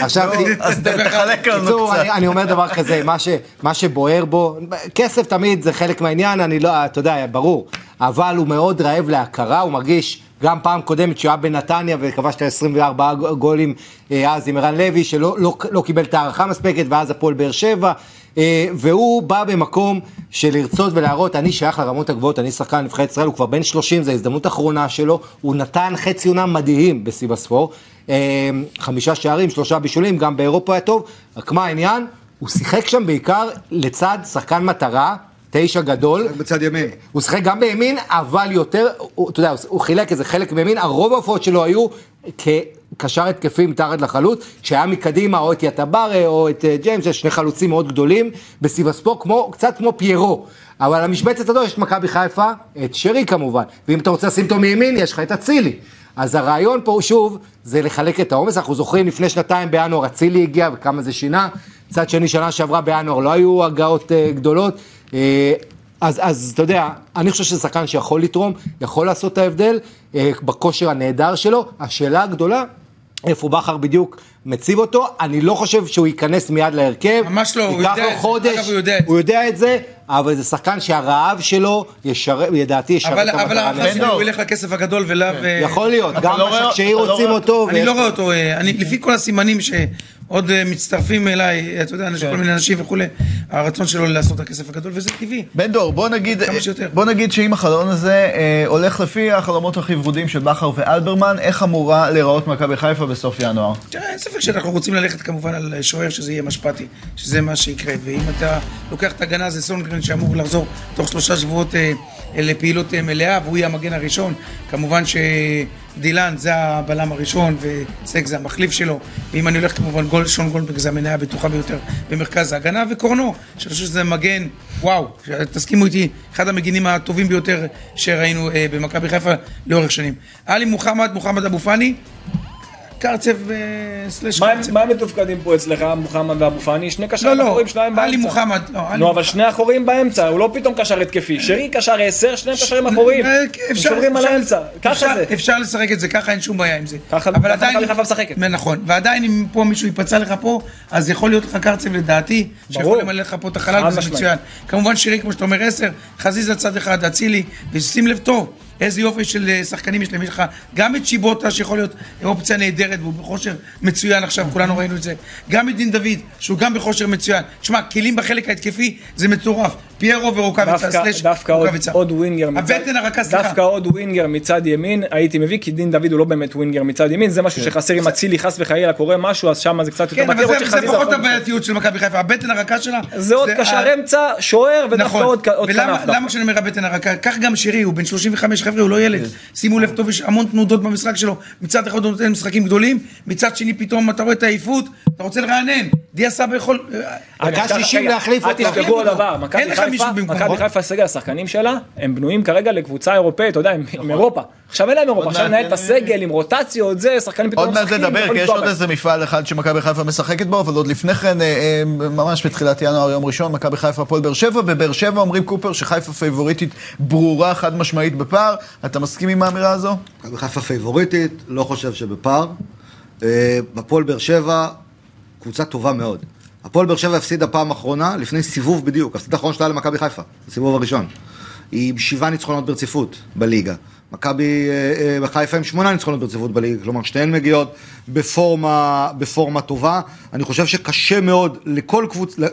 עכשיו, אז תחלק לנו בקיצור. אני, אני אומר דבר כזה, מה, ש, מה שבוער בו, כסף תמיד זה חלק מהעניין, אני לא, אתה יודע, ברור, אבל הוא מאוד רעב להכרה, הוא מרגיש, גם פעם קודמת שהוא היה בנתניה וכבש את ה-24 גולים אה, אז עם ערן לוי, שלא לא, לא קיבל את ההערכה המספקת, ואז הפועל באר שבע, והוא בא במקום של לרצות ולהראות, אני שייך לרמות הגבוהות, אני שחקן נבחרת ישראל, הוא כבר בן 30, זו ההזדמנות האחרונה שלו, הוא נתן חצי עונה מדהים בשיא בספור, אה, חמישה שערים, שלושה בישולים, גם באירופה היה טוב, רק מה העניין? הוא שיחק שם בעיקר לצד שחקן מטרה, תשע גדול, בצד ימין. הוא שיחק גם בימין, אבל יותר, הוא, אתה יודע, הוא חילק איזה חלק בימין, הרוב ההופעות שלו היו כקשר התקפי מתחת לחלוץ, שהיה מקדימה או את יטברה או את אה, ג'יימס, יש שני חלוצים מאוד גדולים בסיב הספורט, כמו, קצת כמו פיירו. אבל המשבצת הזו יש את מכבי חיפה, את שרי כמובן, ואם אתה רוצה לשים אותו מימין, יש לך את אצילי. אז הרעיון פה, שוב, זה לחלק את העומס, אנחנו זוכרים לפני שנתיים בינואר אצילי הגיע וכמה זה שינה, מצד שני שנה שעברה בינואר לא היו הגעות uh, גדולות, uh, אז, אז אתה יודע, אני חושב שזה שחקן שיכול לתרום, יכול לעשות את ההבדל uh, בכושר הנהדר שלו, השאלה הגדולה, איפה בכר בדיוק מציב אותו, אני לא חושב שהוא ייכנס מיד להרכב, ממש לא, הוא יודע את זה. חודש, אגב, הוא יודע את זה. הוא יודע את זה, אבל זה שחקן שהרעב שלו ישרת, לדעתי ישרת אבל את המטרה. אבל ההערכה שלו. שלי הוא ילך לכסף הגדול ולאו... אה, יכול להיות, גם לא אתה לא רוצים רואה- אותו. אני ויש- לא רואה אותו, אה, אני, לפי כל הסימנים שעוד אה, מצטרפים אליי, אתה יודע, אנשים- כל מיני אנשים וכולי, הרצון שלו לעשות את הכסף הגדול, וזה טבעי. בן דור, בוא נגיד. בוא נגיד שאם החלון הזה אה, הולך לפי החלומות הכי ורודים של בכר ואלברמן, איך אמורה להיראות מכבי חיפה בסוף ינואר? תראה, אין ספק שאנחנו רוצים ללכת כמובן על שוער שזה יהיה משפטי, שזה מה שיקרה. ואם אתה לוקח את ההגנה, זה סונגרן שאמור לחזור תוך שלושה שבועות אה, אה, לפעילות אה, מלאה, והוא יהיה המגן הראשון. כמובן שדילן זה הבלם הראשון, וסק זה המחליף שלו. ואם אני הולך כמובן, גול, שון גולדברג זה המניה הבטוחה ביותר במרכז ההגנה, וקורנו, שאני חושב שזה מגן, וואו, תסכימו איתי, אחד המגינים הטובים ביותר שראינו אה, במכבי חיפה לאורך שנים. עלי מוחמד, מוחמד אבו פאני, קרצב אה, סלאש הם- קרצב. מה הם מתופקדים פה אצלך, מוחמד ואבו פאני? שני לא, קשרים לא, אחוריים, שניים באמצע. עלי מוחמד, לא, עלי נו, אבל שני אחוריים באמצע, הוא לא פתאום קשר התקפי. שרי קשר עשר, שניהם קשרים אחוריים. אה, הם שומרים על אפשר- האמצע. ככה אפשר- זה. אפשר לשחק את זה ככה, אין שום בעיה עם זה. ככה- אבל ככה עדיין... מכבי חיפה משחקת. נכון, ועדיין אם פה מישהו ייפצע לך פה, אז יכול להיות לך קרצב לדעתי, שיכול. למלא לך פה את החלל, וזה. מצוין. כמובן שירי, כמו שאתה אומר, עשר, חזיזה צד אחד, אצילי, ושים לב טוב. איזה יופי של אה, שחקנים יש להם, יש לך גם את צ'יבוטה שיכול להיות אופציה נהדרת והוא בכושר מצוין עכשיו, כולנו ראינו את זה. גם את דין דוד, שהוא גם בכושר מצוין. תשמע, כלים בחלק ההתקפי זה מטורף. פיירו ורוקאביצה, דווקא, סלאש דווקא עוד, רוקאביצה. עוד ווינגר מצד, הבטן הרכה, סליחה. דווקא עוד ווינגר מצד ימין הייתי מביא כי דין דוד הוא לא באמת ווינגר מצד ימין זה כן. משהו שחסר אם אצילי חס וחלילה קורה משהו אז שם זה קצת יותר כן, אבל מכיר, זה- פחות הבעייתיות של מכבי חיפה, הבטן הרכה שלה. זה עוד קשר ה- אמצע שוער ודווקא נכון, עוד, עוד ולמה כנף דווקא. למה כשאני אומר הבטן הרכה? כך גם שירי, הוא בן 35, חבר'ה, הוא לא ילד. שימו לב טוב, יש המון תנודות במשחק שלו. מצד אחד הוא נותן משחקים גדולים, מצד שני פתאום אתה רואה את העייפות, אתה רוצה לרענן. דיה סבא יכול... דקה רגע, 60 רגע, להחליף אל אותו. תשכחו עוד דבר, אין מכבי לך חיפה, מישהו במקומו. מכבי חיפה הסגל השחקנים שלה, הם בנויים כרגע לקבוצה אירופאית, אתה יודע, עם- עם אירופה. עכשיו אין להם אירופה, עכשיו לנהל את הסגל עם רוטציות, זה, שחקנים פתאום עוד מעט משחקים, נדבר, יכול כי יש עוד. איזה מפעל אחד שמכבי חיפה משחקת בו, אבל עוד לפני כן, אה, אה, ממש בתחילת ינואר, יום ראשון, מכבי חיפה הפועל באר שבע. בבאר שבע אומרים קופר שחיפה פייבוריטית ברורה, חד משמעית בפער. אתה מסכים עם האמירה הזו? מכבי חיפה פייבוריטית, לא חושב שבפער. אה, הפועל באר שבע, קבוצה טובה מאוד. הפועל באר שבע הפסידה פעם אחרונה, לפני סיבוב בדיוק, הפסיד האחרון שלה למכבי חיפה, בסיבוב הראשון. היא עם שבעה ניצחונות ברציפות בליגה. מכבי אה, אה, חיפה עם שמונה ניצחונות ברציפות בליגה, כלומר שתיהן מגיעות בפורמה, בפורמה טובה. אני חושב שקשה מאוד לכל קבוצה,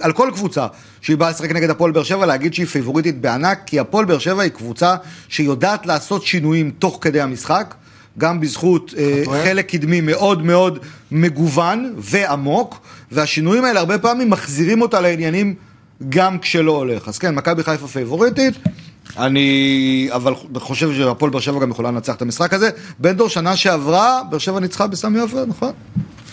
על כל קבוצה שהיא באה לשחק נגד הפועל באר שבע, להגיד שהיא פייבוריטית בענק, כי הפועל באר שבע היא קבוצה שיודעת לעשות שינויים תוך כדי המשחק, גם בזכות אה, חלק קדמי מאוד מאוד מגוון ועמוק, והשינויים האלה הרבה פעמים מחזירים אותה לעניינים גם כשלא הולך. אז כן, מכבי חיפה פייבוריטית. אני אבל חושב שהפועל באר שבע גם יכולה לנצח את המשחק הזה. בן דור שנה שעברה, באר שבע ניצחה בסמי עופר, נכון?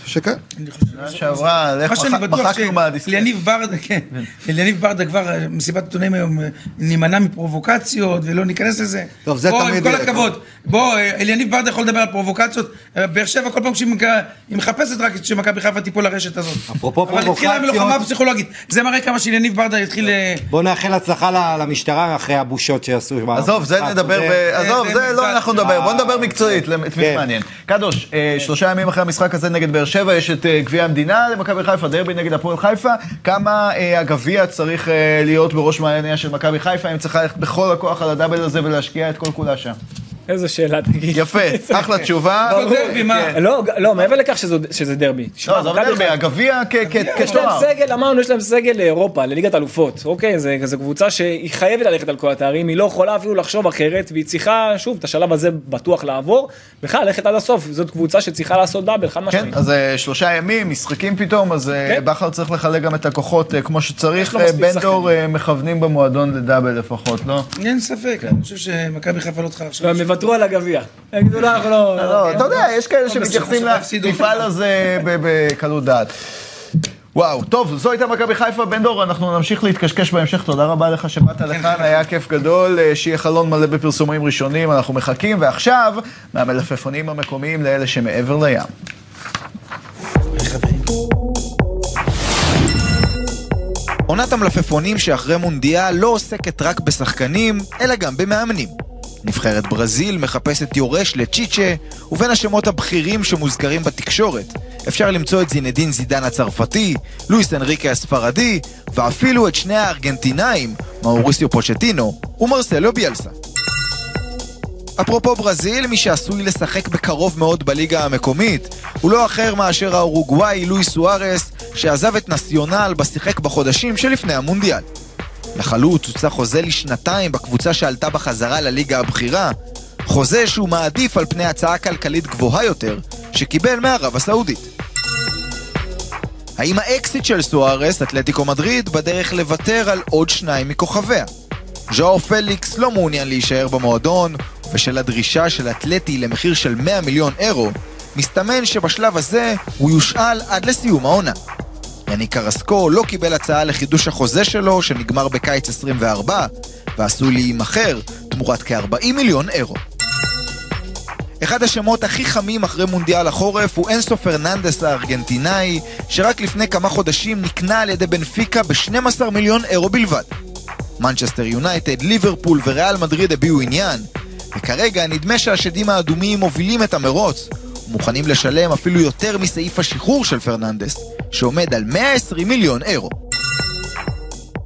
שכן. אני חושב שנה שעברה, לך מה שאני מח- בטוח מחקנו מהדיסקט. שליניב ברדה, כן, ליניב ברדה כבר, אה, מסיבת עיתונאים היום, אה, נימנע מפרובוקציות ולא ניכנס לזה. טוב, זה בוא, תמיד עם כל. הכבוד, בוא, אה, אליניב ברדה יכול לדבר על פרובוקציות, אה, באר שבע כל פעם שהיא מחפשת רק שמכבי חיפה תיפול לרשת הזאת. אפרופו אבל התחילה פרובוקציות- מלוחמה פסיכולוגית, זה מראה כמה שאליניב ברדה יתחיל... אה, בוא נאחל הצלחה ל- למשטרה אחרי הבושות שעשו. עזוב, זה. נדבר, עזוב, זה לא אנחנו נדבר, בוא נדבר מקצועית, את מי כן. מעניין. קדוש, אה, שלושה ימים אחרי המשחק הזה נגד באר שבע, יש את אה, גביע המדינה למכבי חיפה, דרבי נגד הפועל חיפה. כמה אה, הגביע צריך אה, להיות בראש מעייניה של מכבי חיפה, אם צריך ללכת בכל הכוח על הדאבל הזה ולהשקיע את כל כולה שם. איזה שאלה תגיד. יפה, אחלה תשובה. לא מה? לא, לא, מעבר לכך שזה דרבי. לא, מכבי דרבי, הגביע כ- כ- יש להם כתואר. סגל, אמרנו, יש להם סגל לאירופה, לליגת אלופות, אוקיי? זה- זו קבוצה שהיא חייבת ללכת על כל התארים, היא לא יכולה אפילו לחשוב אחרת, והיא צריכה, שוב, את השלב הזה בטוח לעבור, בכלל, ללכת עד הסוף, זאת קבוצה שצריכה לעשות דאבל, חד כן, משמעית. אז אה, שלושה ימים, משחקים פתאום, אז אה, כן. בכר צריך לחלק גם את הכוחות אה, כמו שצריך. בן דור מכוונים במועדון לדאבל לפחות, לא? אין ספק, אני חושב שמכבי חיפה לא צריכה עכשיו... יוותרו על הגביע. יגידו, לא, אנחנו לא... לא, אתה יודע, יש כאלה שמתייחסים בסדר, הפסידו. למפעל הזה ב- בקלות דעת. וואו, טוב, זו הייתה מכבי חיפה, בן דור, אנחנו נמשיך להתקשקש בהמשך, תודה רבה לך שבאת לכאן, היה כיף גדול, אה, שיהיה חלון מלא בפרסומים ראשונים, אנחנו מחכים, ועכשיו, מהמלפפונים המקומיים לאלה שמעבר לים. עונת המלפפונים שאחרי מונדיאל לא עוסקת רק בשחקנים, אלא גם במאמנים. נבחרת ברזיל מחפשת יורש לצ'יצ'ה, ובין השמות הבכירים שמוזכרים בתקשורת אפשר למצוא את זינדין זידן הצרפתי, לואיס אנריקה הספרדי, ואפילו את שני הארגנטינאים, מאוריסיו פוצ'טינו ומרסלו ביאלסה. אפרופו ברזיל, מי שעשוי לשחק בקרוב מאוד בליגה המקומית הוא לא אחר מאשר האורוגוואי לואי סוארס שעזב את נסיונל בשיחק בחודשים שלפני המונדיאל. לחלוץ הוצא חוזה לשנתיים בקבוצה שעלתה בחזרה לליגה הבכירה, חוזה שהוא מעדיף על פני הצעה כלכלית גבוהה יותר שקיבל מערב הסעודית. האם האקסיט של סוארס, אתלטיקו מדריד, בדרך לוותר על עוד שניים מכוכביה? ז'או פליקס לא מעוניין להישאר במועדון, ובשל הדרישה של אתלטי למחיר של 100 מיליון אירו, מסתמן שבשלב הזה הוא יושאל עד לסיום העונה. יני קרסקו לא קיבל הצעה לחידוש החוזה שלו, שנגמר בקיץ 24, ועשוי להימכר תמורת כ-40 מיליון אירו. אחד השמות הכי חמים אחרי מונדיאל החורף הוא אנסו פרננדס הארגנטינאי, שרק לפני כמה חודשים נקנה על ידי בנפיקה ב-12 מיליון אירו בלבד. מנצ'סטר יונייטד, ליברפול וריאל מדריד הביעו עניין, וכרגע נדמה שהשדים האדומים מובילים את המרוץ, ומוכנים לשלם אפילו יותר מסעיף השחרור של פרננדס, שעומד על 120 מיליון אירו.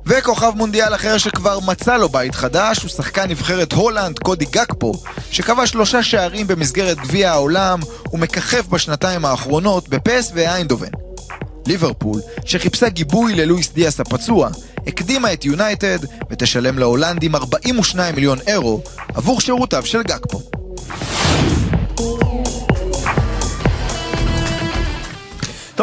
וכוכב מונדיאל אחר שכבר מצא לו בית חדש הוא שחקן נבחרת הולנד קודי גקפו שכבש שלושה שערים במסגרת גביע העולם ומככב בשנתיים האחרונות בפ.ס.וו איינדהובן. ליברפול, שחיפשה גיבוי ללואיס דיאס הפצוע, הקדימה את יונייטד ותשלם להולנדים 42 מיליון אירו עבור שירותיו של גקפו.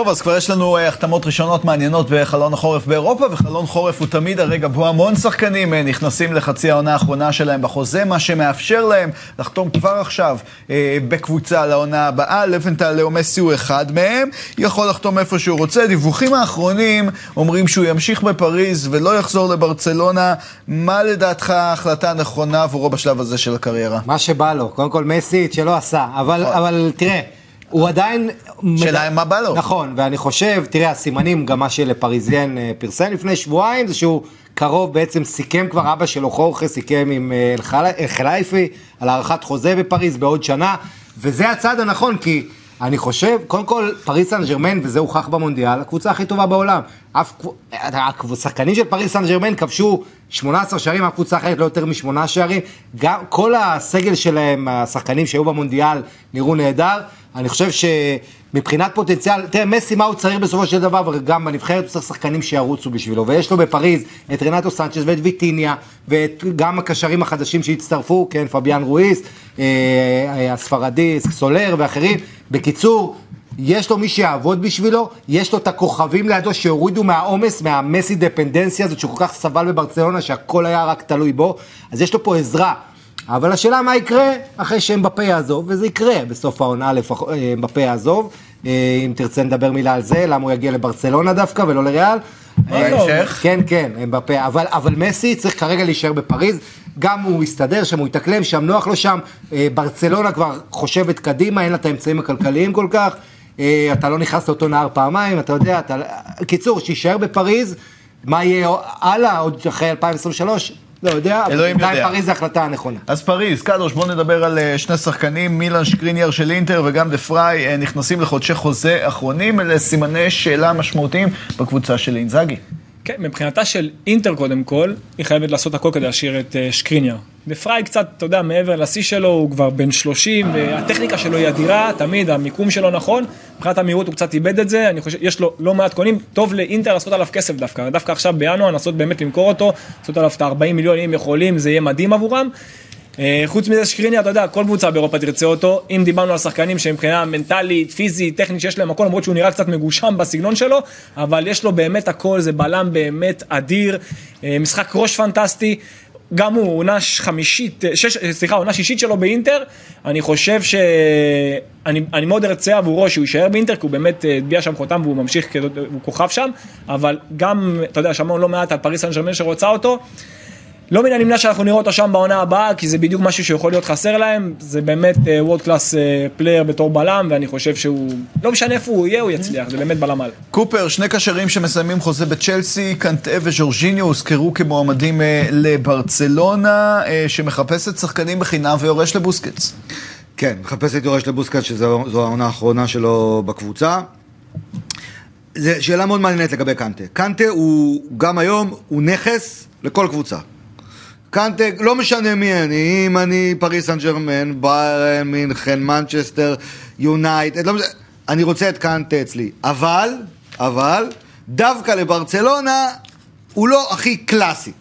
טוב, אז כבר יש לנו אה, החתמות ראשונות מעניינות בחלון החורף באירופה, וחלון חורף הוא תמיד הרגע בו המון שחקנים אה, נכנסים לחצי העונה האחרונה שלהם בחוזה, מה שמאפשר להם לחתום כבר עכשיו אה, בקבוצה לעונה הבאה. לבנטל לאו מסי הוא אחד מהם, יכול לחתום איפה שהוא רוצה. דיווחים האחרונים אומרים שהוא ימשיך בפריז ולא יחזור לברצלונה. מה לדעתך ההחלטה הנכונה עבורו בשלב הזה של הקריירה? מה שבא לו, קודם כל מסי את שלא עשה, אבל, נכון. אבל תראה, הוא עדיין... שאלה מה בא לו. נכון, ואני חושב, תראה, הסימנים, גם מה שלפריזיין אה, פרסם לפני שבועיים, זה שהוא קרוב, בעצם סיכם כבר, אבא שלו חורכה סיכם עם אה, אל-חלייפי על הארכת חוזה בפריז בעוד שנה, וזה הצעד הנכון, כי אני חושב, קודם כל, פריס סן ג'רמן, וזה הוכח במונדיאל, הקבוצה הכי טובה בעולם. אף, השחקנים של פריס סן ג'רמן כבשו 18 שערים, אף קבוצה אחרת לא יותר משמונה שערים. גם כל הסגל שלהם, השחקנים שהיו במונדיאל, נראו נהדר. אני חושב שמבחינת פוטנציאל, תראה, מסי מה הוא צריך בסופו של דבר, וגם בנבחרת הוא צריך שחקנים שירוצו בשבילו, ויש לו בפריז את רנטו סנצ'ס ואת ויטיניה, וגם הקשרים החדשים שהצטרפו, כן, פביאן רואיז, אה, אה, הספרדי, סולר ואחרים. בקיצור, יש לו מי שיעבוד בשבילו, יש לו את הכוכבים לידו שהורידו מהעומס, מהמסי דפנדנציה הזאת שהוא כל כך סבל בברצלונה, שהכל היה רק תלוי בו, אז יש לו פה עזרה. אבל השאלה מה יקרה אחרי שאמבפה יעזוב, וזה יקרה בסוף העונה לפחות, אמבפה יעזוב. אה, אם תרצה נדבר מילה על זה, למה הוא יגיע לברצלונה דווקא ולא לריאל. בהמשך? כן, כן, אמבפה, אבל, אבל מסי צריך כרגע להישאר בפריז, גם הוא יסתדר שם, הוא יתאקלם שם, נוח לו שם, אה, ברצלונה כבר חושבת קדימה, אין לה את האמצעים הכלכליים כל כך, אה, אתה לא נכנס לאותו נהר פעמיים, אתה יודע, אתה... קיצור, שיישאר בפריז, מה יהיה הלאה, עוד אחרי 2023? לא יודע, אבל בינתיים. פריז זה ההחלטה הנכונה. אז פריז, קדוש, בואו נדבר על אה, שני שחקנים, מילן שקריניאר של אינטר וגם דה פריי אה, נכנסים לחודשי חוזה אחרונים, אלה סימני שאלה משמעותיים בקבוצה של אינזאגי. כן, מבחינתה של אינטר קודם כל, היא חייבת לעשות הכל כדי להשאיר את שקריניאר. ופריי קצת, אתה יודע, מעבר לשיא שלו, הוא כבר בן 30, והטכניקה שלו היא אדירה, תמיד המיקום שלו נכון, מבחינת המהירות הוא קצת איבד את זה, אני חושב, יש לו לא מעט קונים, טוב לאינטר לעשות עליו כסף דווקא, דווקא עכשיו בינואר לנסות באמת למכור אותו, לעשות עליו את ה-40 מיליון אם יכולים, זה יהיה מדהים עבורם. אה, חוץ מזה שקריניאר, אתה יודע, כל קבוצה באירופה תרצה אותו, אם דיברנו על שחקנים שמבחינה מנטלית, פיזית, טכנית, שיש להם הכל, למרות שהוא נראה קצת מגושם בסגנון שלו, אבל יש לו באמת הכל, זה בלם באמת אדיר, אה, משחק ראש פנטסטי. גם הוא עונה חמישית, אה, שש, אה, סליחה, עונה שישית שלו באינטר, אני חושב ש... אני, אני מאוד ארצה עבורו שהוא יישאר באינטר, כי הוא באמת אה, הטביע שם חותם והוא ממשיך, הוא כוכב שם, אבל גם, אתה יודע, שמענו לא מעט על פריס סן ג'רמן שרוצה אותו. לא מן הנמנע שאנחנו נראה אותו שם בעונה הבאה, כי זה בדיוק משהו שיכול להיות חסר להם, זה באמת world class player בתור בלם, ואני חושב שהוא, לא משנה איפה הוא יהיה, הוא יצליח, זה באמת בלם על. קופר, שני קשרים שמסיימים חוזה בצ'לסי, קנטה וז'ורג'יניו הוזכרו כמועמדים אה, לברצלונה, אה, שמחפשת שחקנים בחינם ויורש לבוסקטס. כן, מחפש את יורש לבוסקטס, שזו העונה האחרונה שלו בקבוצה. זו שאלה מאוד מעניינת לגבי קנטה. קנטה הוא, גם היום, הוא נכס לכל קבוצה. קנטה, לא משנה מי אני, אם אני פריס סן ג'רמן, ביירן מינכן, מנצ'סטר, יונייטד, לא משנה, אני רוצה את קנטה אצלי. אבל, אבל, דווקא לברצלונה הוא לא הכי קלאסי.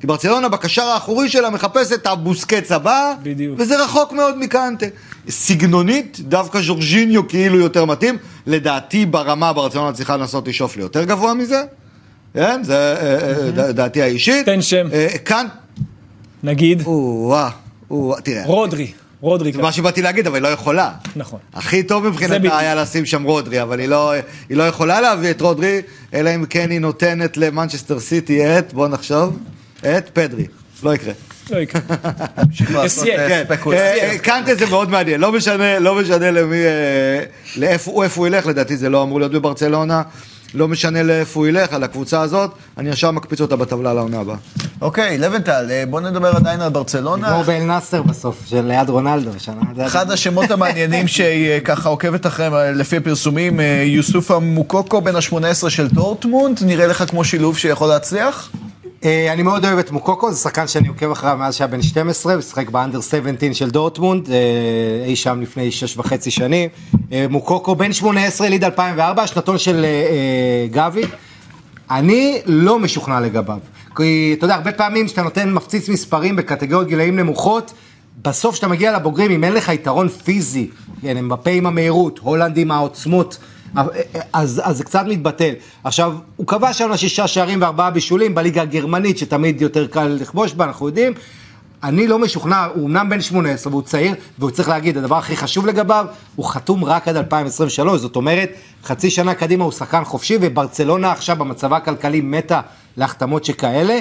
כי ברצלונה בקשר האחורי שלה מחפש את הבוסקץ הבא, בדיוק. וזה רחוק מאוד מקנטה. סגנונית, דווקא ז'ורג'יניו כאילו יותר מתאים. לדעתי ברמה ברצלונה צריכה לנסות לשאוף ליותר גבוה מזה. כן, זה אה, אה, ד- דעתי האישית. תן שם. אה, קאנט, נגיד, או-אה, או-אה, תראה, רודרי, רודרי, זה מה שבאתי להגיד, אבל היא לא יכולה. נכון. הכי טוב מבחינתה. היה לשים שם רודרי, אבל היא לא, היא לא יכולה להביא את רודרי, אלא אם כן היא נותנת למנצ'סטר סיטי את, בוא נחשוב, את פדרי. לא יקרה. לא יקרה. כן, אה, כן, ספקולציה. אה, קנטה זה מאוד מעניין, לא משנה, לא למי, אה, לאיפה הוא- איפה הוא ילך, לדעתי זה לא אמור להיות בברצלונה, לא משנה לאיפה הוא ילך, על הקבוצה הזאת, אני ישר מקפיץ אותה בטבלה לעונה הבאה. אוקיי, לבנטל, אה, בוא נדבר עדיין על ברצלונה. נגמור באל נאסר בסוף, של ליד רונלדו. שנה, אחד השמות המעניינים שהיא אה, ככה עוקבת אחריהם אה, לפי הפרסומים, יוסופה מוקוקו בן ה-18 של דורטמונד, נראה לך כמו שילוב שיכול להצליח? אה, אני מאוד אוהב את מוקוקו, זה שחקן שאני עוקב אחריו מאז שהיה בן 12, הוא שיחק באנדר 17 של דורטמונד, אה, אי שם לפני שש וחצי שנים. אה, מוקוקו בן 18, יליד 2004, שנתון של גבי. אני לא משוכנע לגביו. כי אתה יודע, הרבה פעמים כשאתה נותן מפציץ מספרים בקטגוריות גילאים נמוכות, בסוף כשאתה מגיע לבוגרים, אם אין לך יתרון פיזי, כן, אמבפה עם המהירות, הולנד עם העוצמות, אז, אז זה קצת מתבטל. עכשיו, הוא כבש שם שישה שערים וארבעה בישולים בליגה הגרמנית, שתמיד יותר קל לכבוש בה, אנחנו יודעים. אני לא משוכנע, הוא אמנם בן 18 והוא צעיר, והוא צריך להגיד, הדבר הכי חשוב לגביו, הוא חתום רק עד 2023, זאת אומרת, חצי שנה קדימה הוא שחקן חופשי, וברצלונה עכשיו במצבה הכלכלי מתה להחתמות שכאלה.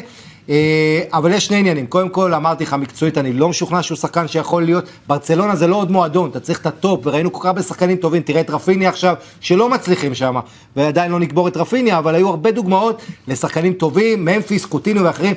אה, אבל יש שני עניינים, קודם כל אמרתי לך מקצועית, אני לא משוכנע שהוא שחקן שיכול להיות, ברצלונה זה לא עוד מועדון, אתה צריך את הטופ, וראינו כל כך הרבה שחקנים טובים, תראה את רפיניה עכשיו, שלא מצליחים שם, ועדיין לא נקבור את רפיניה, אבל היו הרבה דוגמאות לשחקנים טובים, ממפיס, קוטינו ואחרים,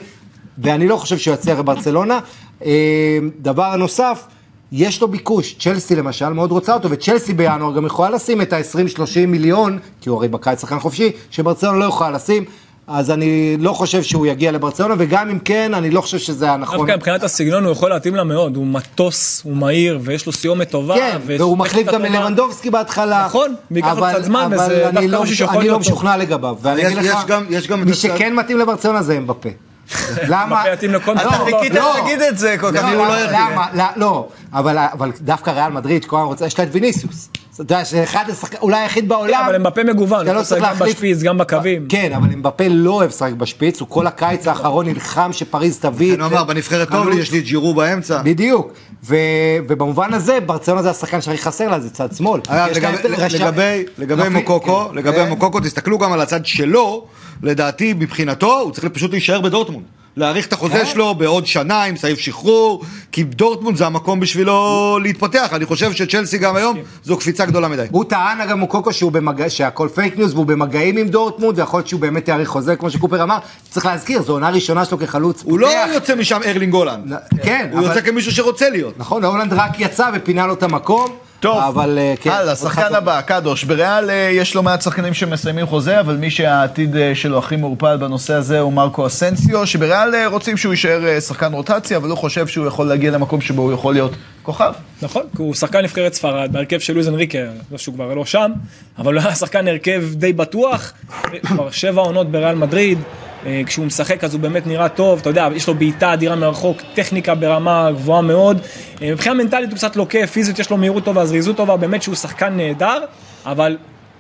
ואני לא חושב שהוא יצליח בברצלונה. אה, דבר נוסף, יש לו ביקוש, צ'לסי למשל מאוד רוצה אותו, וצ'לסי בינואר גם יכולה לשים את ה-20-30 מיליון, כי הוא הרי בקיץ שחקן חופשי, שברצלונה לא יכולה לשים. אז אני לא חושב שהוא יגיע לברצלונה, וגם אם כן, אני לא חושב שזה היה נכון. דווקא מבחינת הסגנון הוא יכול להתאים לה מאוד, הוא מטוס, הוא מהיר, ויש לו סיומת טובה. כן, והוא מחליף גם ללבנדובסקי בהתחלה. נכון, וייקח לו קצת זמן, וזה דווקא לא- משהו שיכול אני לא להיות טוב. משוכנע לגביו, ואני יש- אגיד לך, יש גם- יש גם את מי שכן מתאים לברצלונה זה אמבפה. למה? אתה דבר. חיכית לא. להגיד את זה כל כך. לא, אני לא למה? למה? לא, לא, אבל דווקא ריאל מדריד, שכל הזמן רוצה, יש לה את ויניסיוס. אתה יודע, שאחד השחקנים, אולי היחיד כן, בעולם. אבל אמבפה מגוון, הוא לא צריך גם בשפיץ, גם בקווים. כן, אבל אמבפה לא אוהב לשחק בשפיץ, הוא כל הקיץ האחרון נלחם שפריז תביא את אני אומר, בנבחרת טוב לי. יש לי את ג'ירו באמצע. בדיוק, ובמובן הזה, ברצלונה זה השחקן שהכי חסר לה, זה צד שמאל. לה לגבי- מוקוקו, כן. לגבי מוקוקו, תסתכלו גם על הצד שלו, לדעתי, מבחינתו, הוא צריך פשוט להישאר בדורטמונד. להאריך את החוזה כן. שלו בעוד שנה עם סעיף שחרור, כי דורטמונד זה המקום בשבילו להתפתח. אני חושב שצ'לסי גם היום זו קפיצה גדולה מדי. הוא טען אגב מוקוקו שהכל fake news והוא במגעים עם דורטמונד ויכול להיות שהוא באמת יאריך חוזה כמו שקופר אמר, צריך להזכיר, זו עונה ראשונה שלו כחלוץ הוא לא. יוצא משם ארלינג הולאנד. כן, הוא יוצא כמישהו שרוצה להיות. נכון, הולנד רק יצא ופינה לו את המקום, טוב, אבל אה, כן. הלאה, שחקן. הבא, קדוש. בריאל אה, יש לא מעט שחקנים שמסיימים חוזה, אבל מי שהעתיד אה, שלו הכי מעורפל בנושא הזה הוא מרקו אסנסיו, שבריאל אה, רוצים שהוא יישאר אה, שחקן רוטציה, אבל הוא חושב שהוא יכול להגיע למקום שבו הוא יכול להיות כוכב. נכון, כי הוא שחקן נבחרת ספרד, בהרכב של לואיז אנריקה, לא שהוא כבר לא שם, אבל הוא היה שחקן הרכב די בטוח, כבר שבע עונות בריאל מדריד, כשהוא משחק אז הוא באמת נראה טוב, אתה יודע, יש לו בעיטה אדירה מרחוק, טכניקה ברמה גבוהה מאוד, אה, מבחינה מנטלית הוא קצת לוקה, פיזית יש לו מהירות טובה, זריזות טובה, באמת שהוא שחקן נהדר, אבל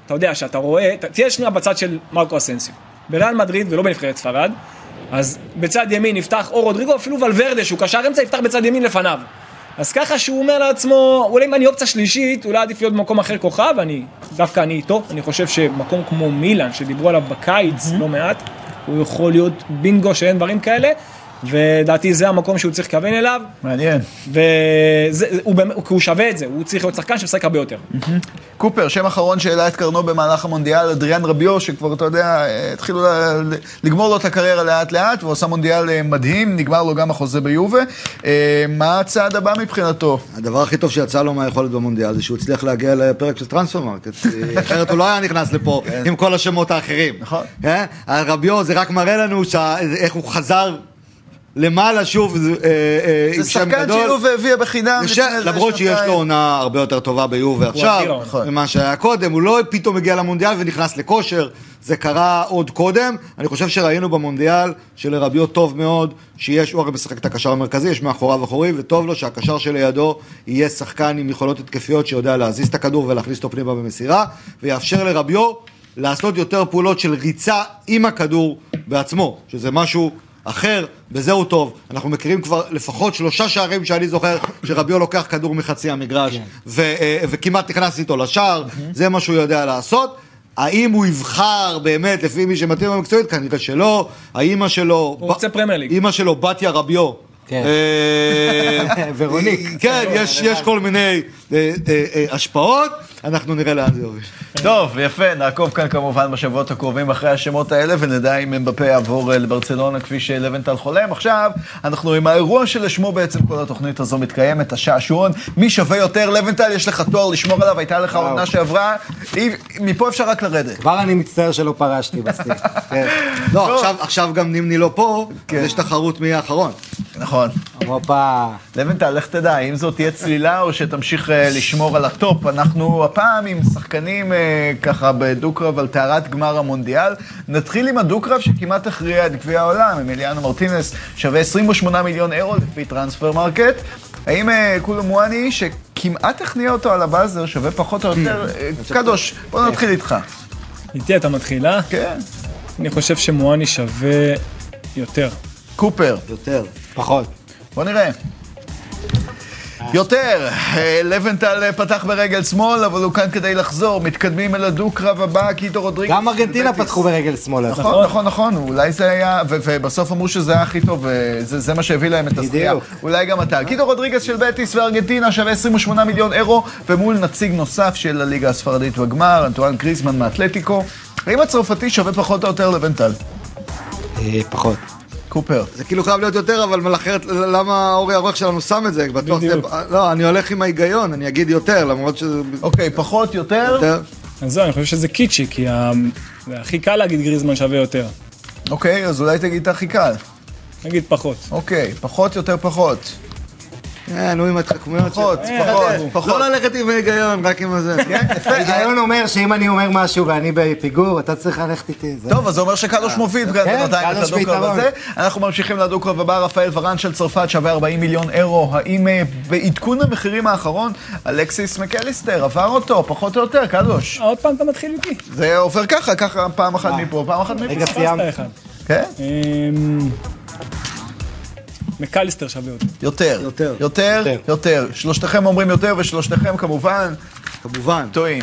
אתה יודע, שאתה רואה, תהיה שנייה בצד של מרקו אסנסיו, בריאל מדריד ולא בנבחרת ספרד, אז בצד ימין יפתח או רודריגו, אפילו ולוורדה, שהוא קשר אמצע, יפתח בצד ימין לפניו. אז ככה שהוא אומר לעצמו, אולי אם אני אופציה שלישית, אולי עדיף להיות במקום אחר כוכב, אני, דווקא אני איתו, אני חושב שמקום כמו מילאן, שדיברו עליו בקיץ לא מעט, הוא יכול להיות בינגו שאין דברים כאלה, ולדעתי זה המקום שהוא צריך לכוון אליו, מעניין. והוא הוא שווה את זה, הוא צריך להיות שחקן שמשחק הרבה יותר. קופר, שם אחרון שהעלה את קרנו במהלך המונדיאל, אדריאן רביו, שכבר, אתה יודע, אה, התחילו לגמור לו את הקריירה לאט לאט, והוא עשה מונדיאל אה, מדהים, נגמר לו גם החוזה ביובה. אה, מה הצעד הבא מבחינתו? הדבר הכי טוב שיצא לו מהיכולת במונדיאל זה שהוא הצליח להגיע לפרק של טרנספר מרקט, אחרת הוא לא היה נכנס לפה עם כל השמות האחרים. נכון. כן? הרביו זה רק מראה לנו איך הוא חזר למעלה שוב אה, אה, עם זה שם שחקן גדול. שיובה הביאה בחינם. יש- לפני איזה למרות שיש. לו עונה הרבה יותר טובה ביובה עכשיו, אדיר, נכון. ממה שהיה קודם, הוא לא פתאום הגיע למונדיאל ונכנס לכושר, זה קרה עוד קודם. אני חושב שראינו במונדיאל שלרביו טוב מאוד, שיש, הוא הרי משחק את הקשר המרכזי, יש מאחוריו אחורי, וטוב לו שהקשר שלידו יהיה שחקן עם יכולות התקפיות שיודע להזיז את הכדור ולהכניס אותו פנימה במסירה, ויאפשר לרביו לעשות יותר פעולות של ריצה עם הכדור בעצמו, שזה משהו אחר, בזה הוא טוב. אנחנו מכירים כבר לפחות שלושה שערים שאני זוכר שרביו לוקח כדור מחצי המגרש ו- אה, וכמעט נכנס איתו לשער, זה מה שהוא יודע לעשות. האם הוא יבחר באמת לפי מי שמתאים במקצועית? כנראה שלא. האימא שלו... הוא רוצה פרמייר ליג. אימא שלו, בתיה רביו. כן. אה, ורוניק. כן, יש, יש כל מיני אה, אה, אה, השפעות, אנחנו נראה לאן זה יוביל. טוב, יפה, נעקוב כאן כמובן בשבועות הקרובים אחרי השמות האלה, ונדע אם אמבפה יעבור אה, לברצלונה כפי שלוונטל חולם. עכשיו, אנחנו עם האירוע שלשמו בעצם כל התוכנית הזו מתקיימת, השעשועון. מי שווה יותר? לבנטל, יש לך תואר לשמור עליו, הייתה לך עונה שעברה, מפה אפשר רק לרדת. כבר אני מצטער שלא פרשתי בסטיק. כן. לא, עכשיו, עכשיו גם נימני לא פה, כן. אז יש תחרות מי האחרון. נכון. הופה. לבנטל, לך תדע, אם זאת תהיה צלילה או שתמשיך אה, לשמור על הטופ. אנחנו הפעם עם שחקנים אה, ככה בדו-קרב על טהרת גמר המונדיאל. נתחיל עם הדו-קרב שכמעט הכריע את גביע העולם. אמיליאנו מרטינס שווה 28 מיליון אירו לפי טרנספר מרקט. האם אה, קולו מואני, שכמעט הכניע אותו על הבאזר, שווה פחות או יותר? אה, קדוש, בוא נתחיל איתך. איתי אתה מתחילה? כן. אני חושב שמואני שווה יותר. קופר, יותר. פחות. בוא נראה. יותר, אה, לבנטל אה, פתח ברגל שמאל, אבל הוא כאן כדי לחזור. מתקדמים אל הדו-קרב הבא, גידו רודריגס. גם ארגנטינה. פתחו ברגל שמאל. נכון, נכון, נכון, אולי זה היה, ובסוף אמרו שזה היה הכי טוב, וזה זה מה שהביא להם את הזכייה. בדיוק. אולי גם אתה. גידו רודריגס של בטיס וארגנטינה שווה 28 מיליון אירו, ומול נציג נוסף של הליגה הספרדית בגמר, אנטואן גריזמן מאתלטיקו. האם הצרפתי שווה פחות או יותר לבנטל? אה, פחות. קופר. זה כאילו חייב להיות יותר, אבל אחרת, למה אורי העורך שלנו שם את זה? בטוח זה... לא, אני הולך עם ההיגיון, אני אגיד יותר, למרות שזה... אוקיי, פחות, יותר? יותר. אז זהו, אני חושב שזה קיצ'י, כי ה- זה הכי קל להגיד גריזמן שווה יותר. אוקיי, אז אולי תגיד את הכי קל. נגיד פחות. אוקיי, פחות, יותר, פחות. אה, נו עם ההתחכמויות פחות, ש- פחות, לא פחות. ללכת עם ההיגיון, רק עם הזה. כן. ההיגיון אומר שאם אני אומר משהו ואני בפיגור, אתה צריך ללכת איתי. טוב, אז זה אומר שקדוש מוביל כן, בינתיים את הדו-קרב. הזה. אנחנו ממשיכים לדו-קרב הבא, רפאל ורן של צרפת שווה 40 מיליון אירו. האם אה, בעדכון המחירים האחרון, אלכסיס מקליסטר עבר אותו, פחות או יותר, קדוש? עוד פעם אתה מתחיל איתי. זה עובר ככה, ככה פעם אחת מפה, פעם אחת מפה. רגע, סיימת. אחד. כן? מקליסטר שווה יותר. יותר. יותר. יותר, יותר. יותר. שלושתכם אומרים יותר, ושלושתכם כמובן כמובן. טועים.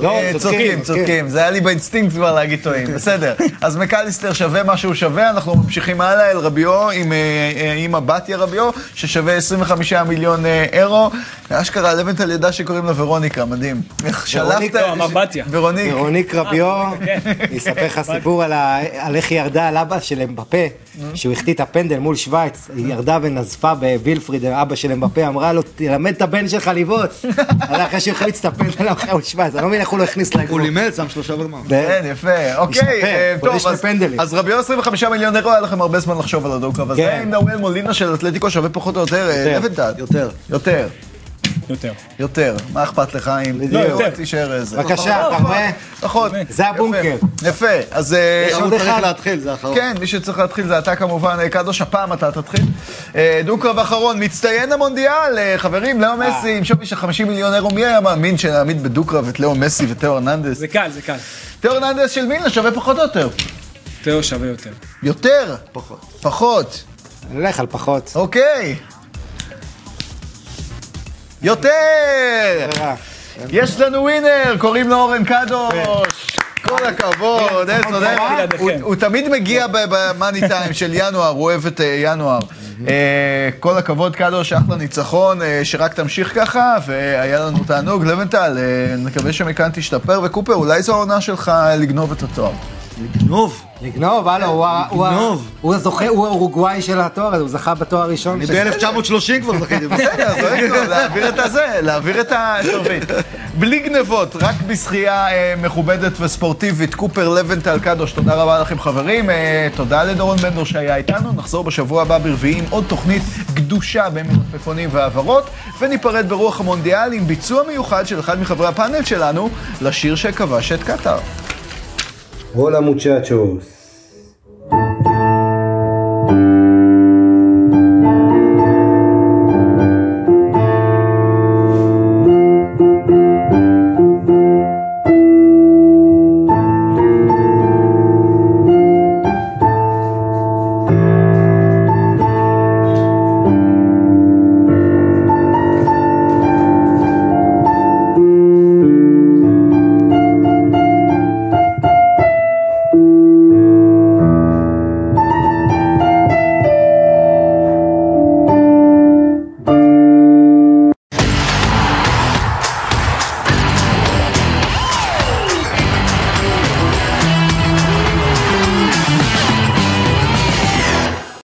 לא, אה, צודקים, צודקים. זה היה לי באינסטינקט כבר להגיד טועים, בסדר. אז מקליסטר שווה מה שהוא שווה, אנחנו ממשיכים הלאה אל רביו עם אה, אה, אימא בתיה רביו, ששווה 25 מיליון אירו. אשכרה, לבנטל ידע שקוראים לה ורוניקה, מדהים. איך שלפת... אמר בתיה. ורוניק. ורוניק רביו, כן. יספר לך סיפור על איך היא ירדה על אבא של אמבפה, שהוא החטיא את הפנדל מול שווייץ, היא ירדה ונזפה בווילפריד, אבא של אמבפה, אמרה לו, תלמד את הבן שלך לבעוט. אחרי שהוא החליץ את הפנדל מול שווייץ, אני לא מבין איך הוא לא הכניס הוא לגבול. לימד, שם שלושה בגמר. כן, יפה, אוקיי, אה, טוב, אז- רביו 25 מיליון אירו, היה לכם הרבה זמן לחשוב על הדו-קרב הזה. כן. אם נאואל מולינה של אתלטיקו שווה פחות או יותר, אה, יותר. לבנטל. יותר. יותר. יותר. יותר. מה אכפת לך אם... לא, יותר. תישאר איזה. בבקשה, אתה רואה? פחות. זה הבונקר. יפה, אז... אה, יש עוד צריך אחד. להתחיל, זה האחרון. כן, מי שצריך להתחיל זה אתה כמובן, אה, קדוש, הפעם אתה תתחיל. אה, דו-קרב אחרון, מצטיין המונדיאל, חברים, לאו מסי עם שווי של 50 מיליון אירו, מי היה מאמין שנעמיד בדו-קרב את לאו מסי ותאו הרננדס? זה קל, זה קל. תאו הרננדס של מילנה שווה פחות או יותר? תיאו שווה יותר. יותר? פחות. פחות. אני הולך על פחות. אוקיי. יותר! יש לנו ווינר, קוראים לו אורן קדוש. כל הכבוד, איזה צודק. בלעדיכם. הוא- תמיד מגיע במאני טיים של ינואר, הוא אוהב את אה, ינואר. אה, כל הכבוד, קדוש, אחלה ניצחון, אה, שרק תמשיך ככה, והיה לנו תענוג. לבנטל, נקווה שמכאן תשתפר, וקופר, אולי זו העונה שלך לגנוב את התואר. לגנוב. לגנוב, הלו, הוא ה- הוא ה- לגנוב. הוא הזוכה, הוא האורוגוואי של התואר הזה, הוא זכה בתואר הראשון. אני שלו. ב-1930 כבר זכיתי. בסדר, להעביר את הזה, להעביר את השרביט. בלי גנבות, רק בשחייה אה, מכובדת וספורטיבית. קופר לבנטל קדוש, תודה רבה לכם חברים. אה, תודה לדורון בנדור שהיה איתנו. נחזור בשבוע הבא ברביעי עם עוד תוכנית גדושה במלפפונים והעברות, וניפרד ברוח המונדיאל עם ביצוע מיוחד של אחד מחברי הפאנל שלנו לשיר שכבש את קטאר. Hola muchachos.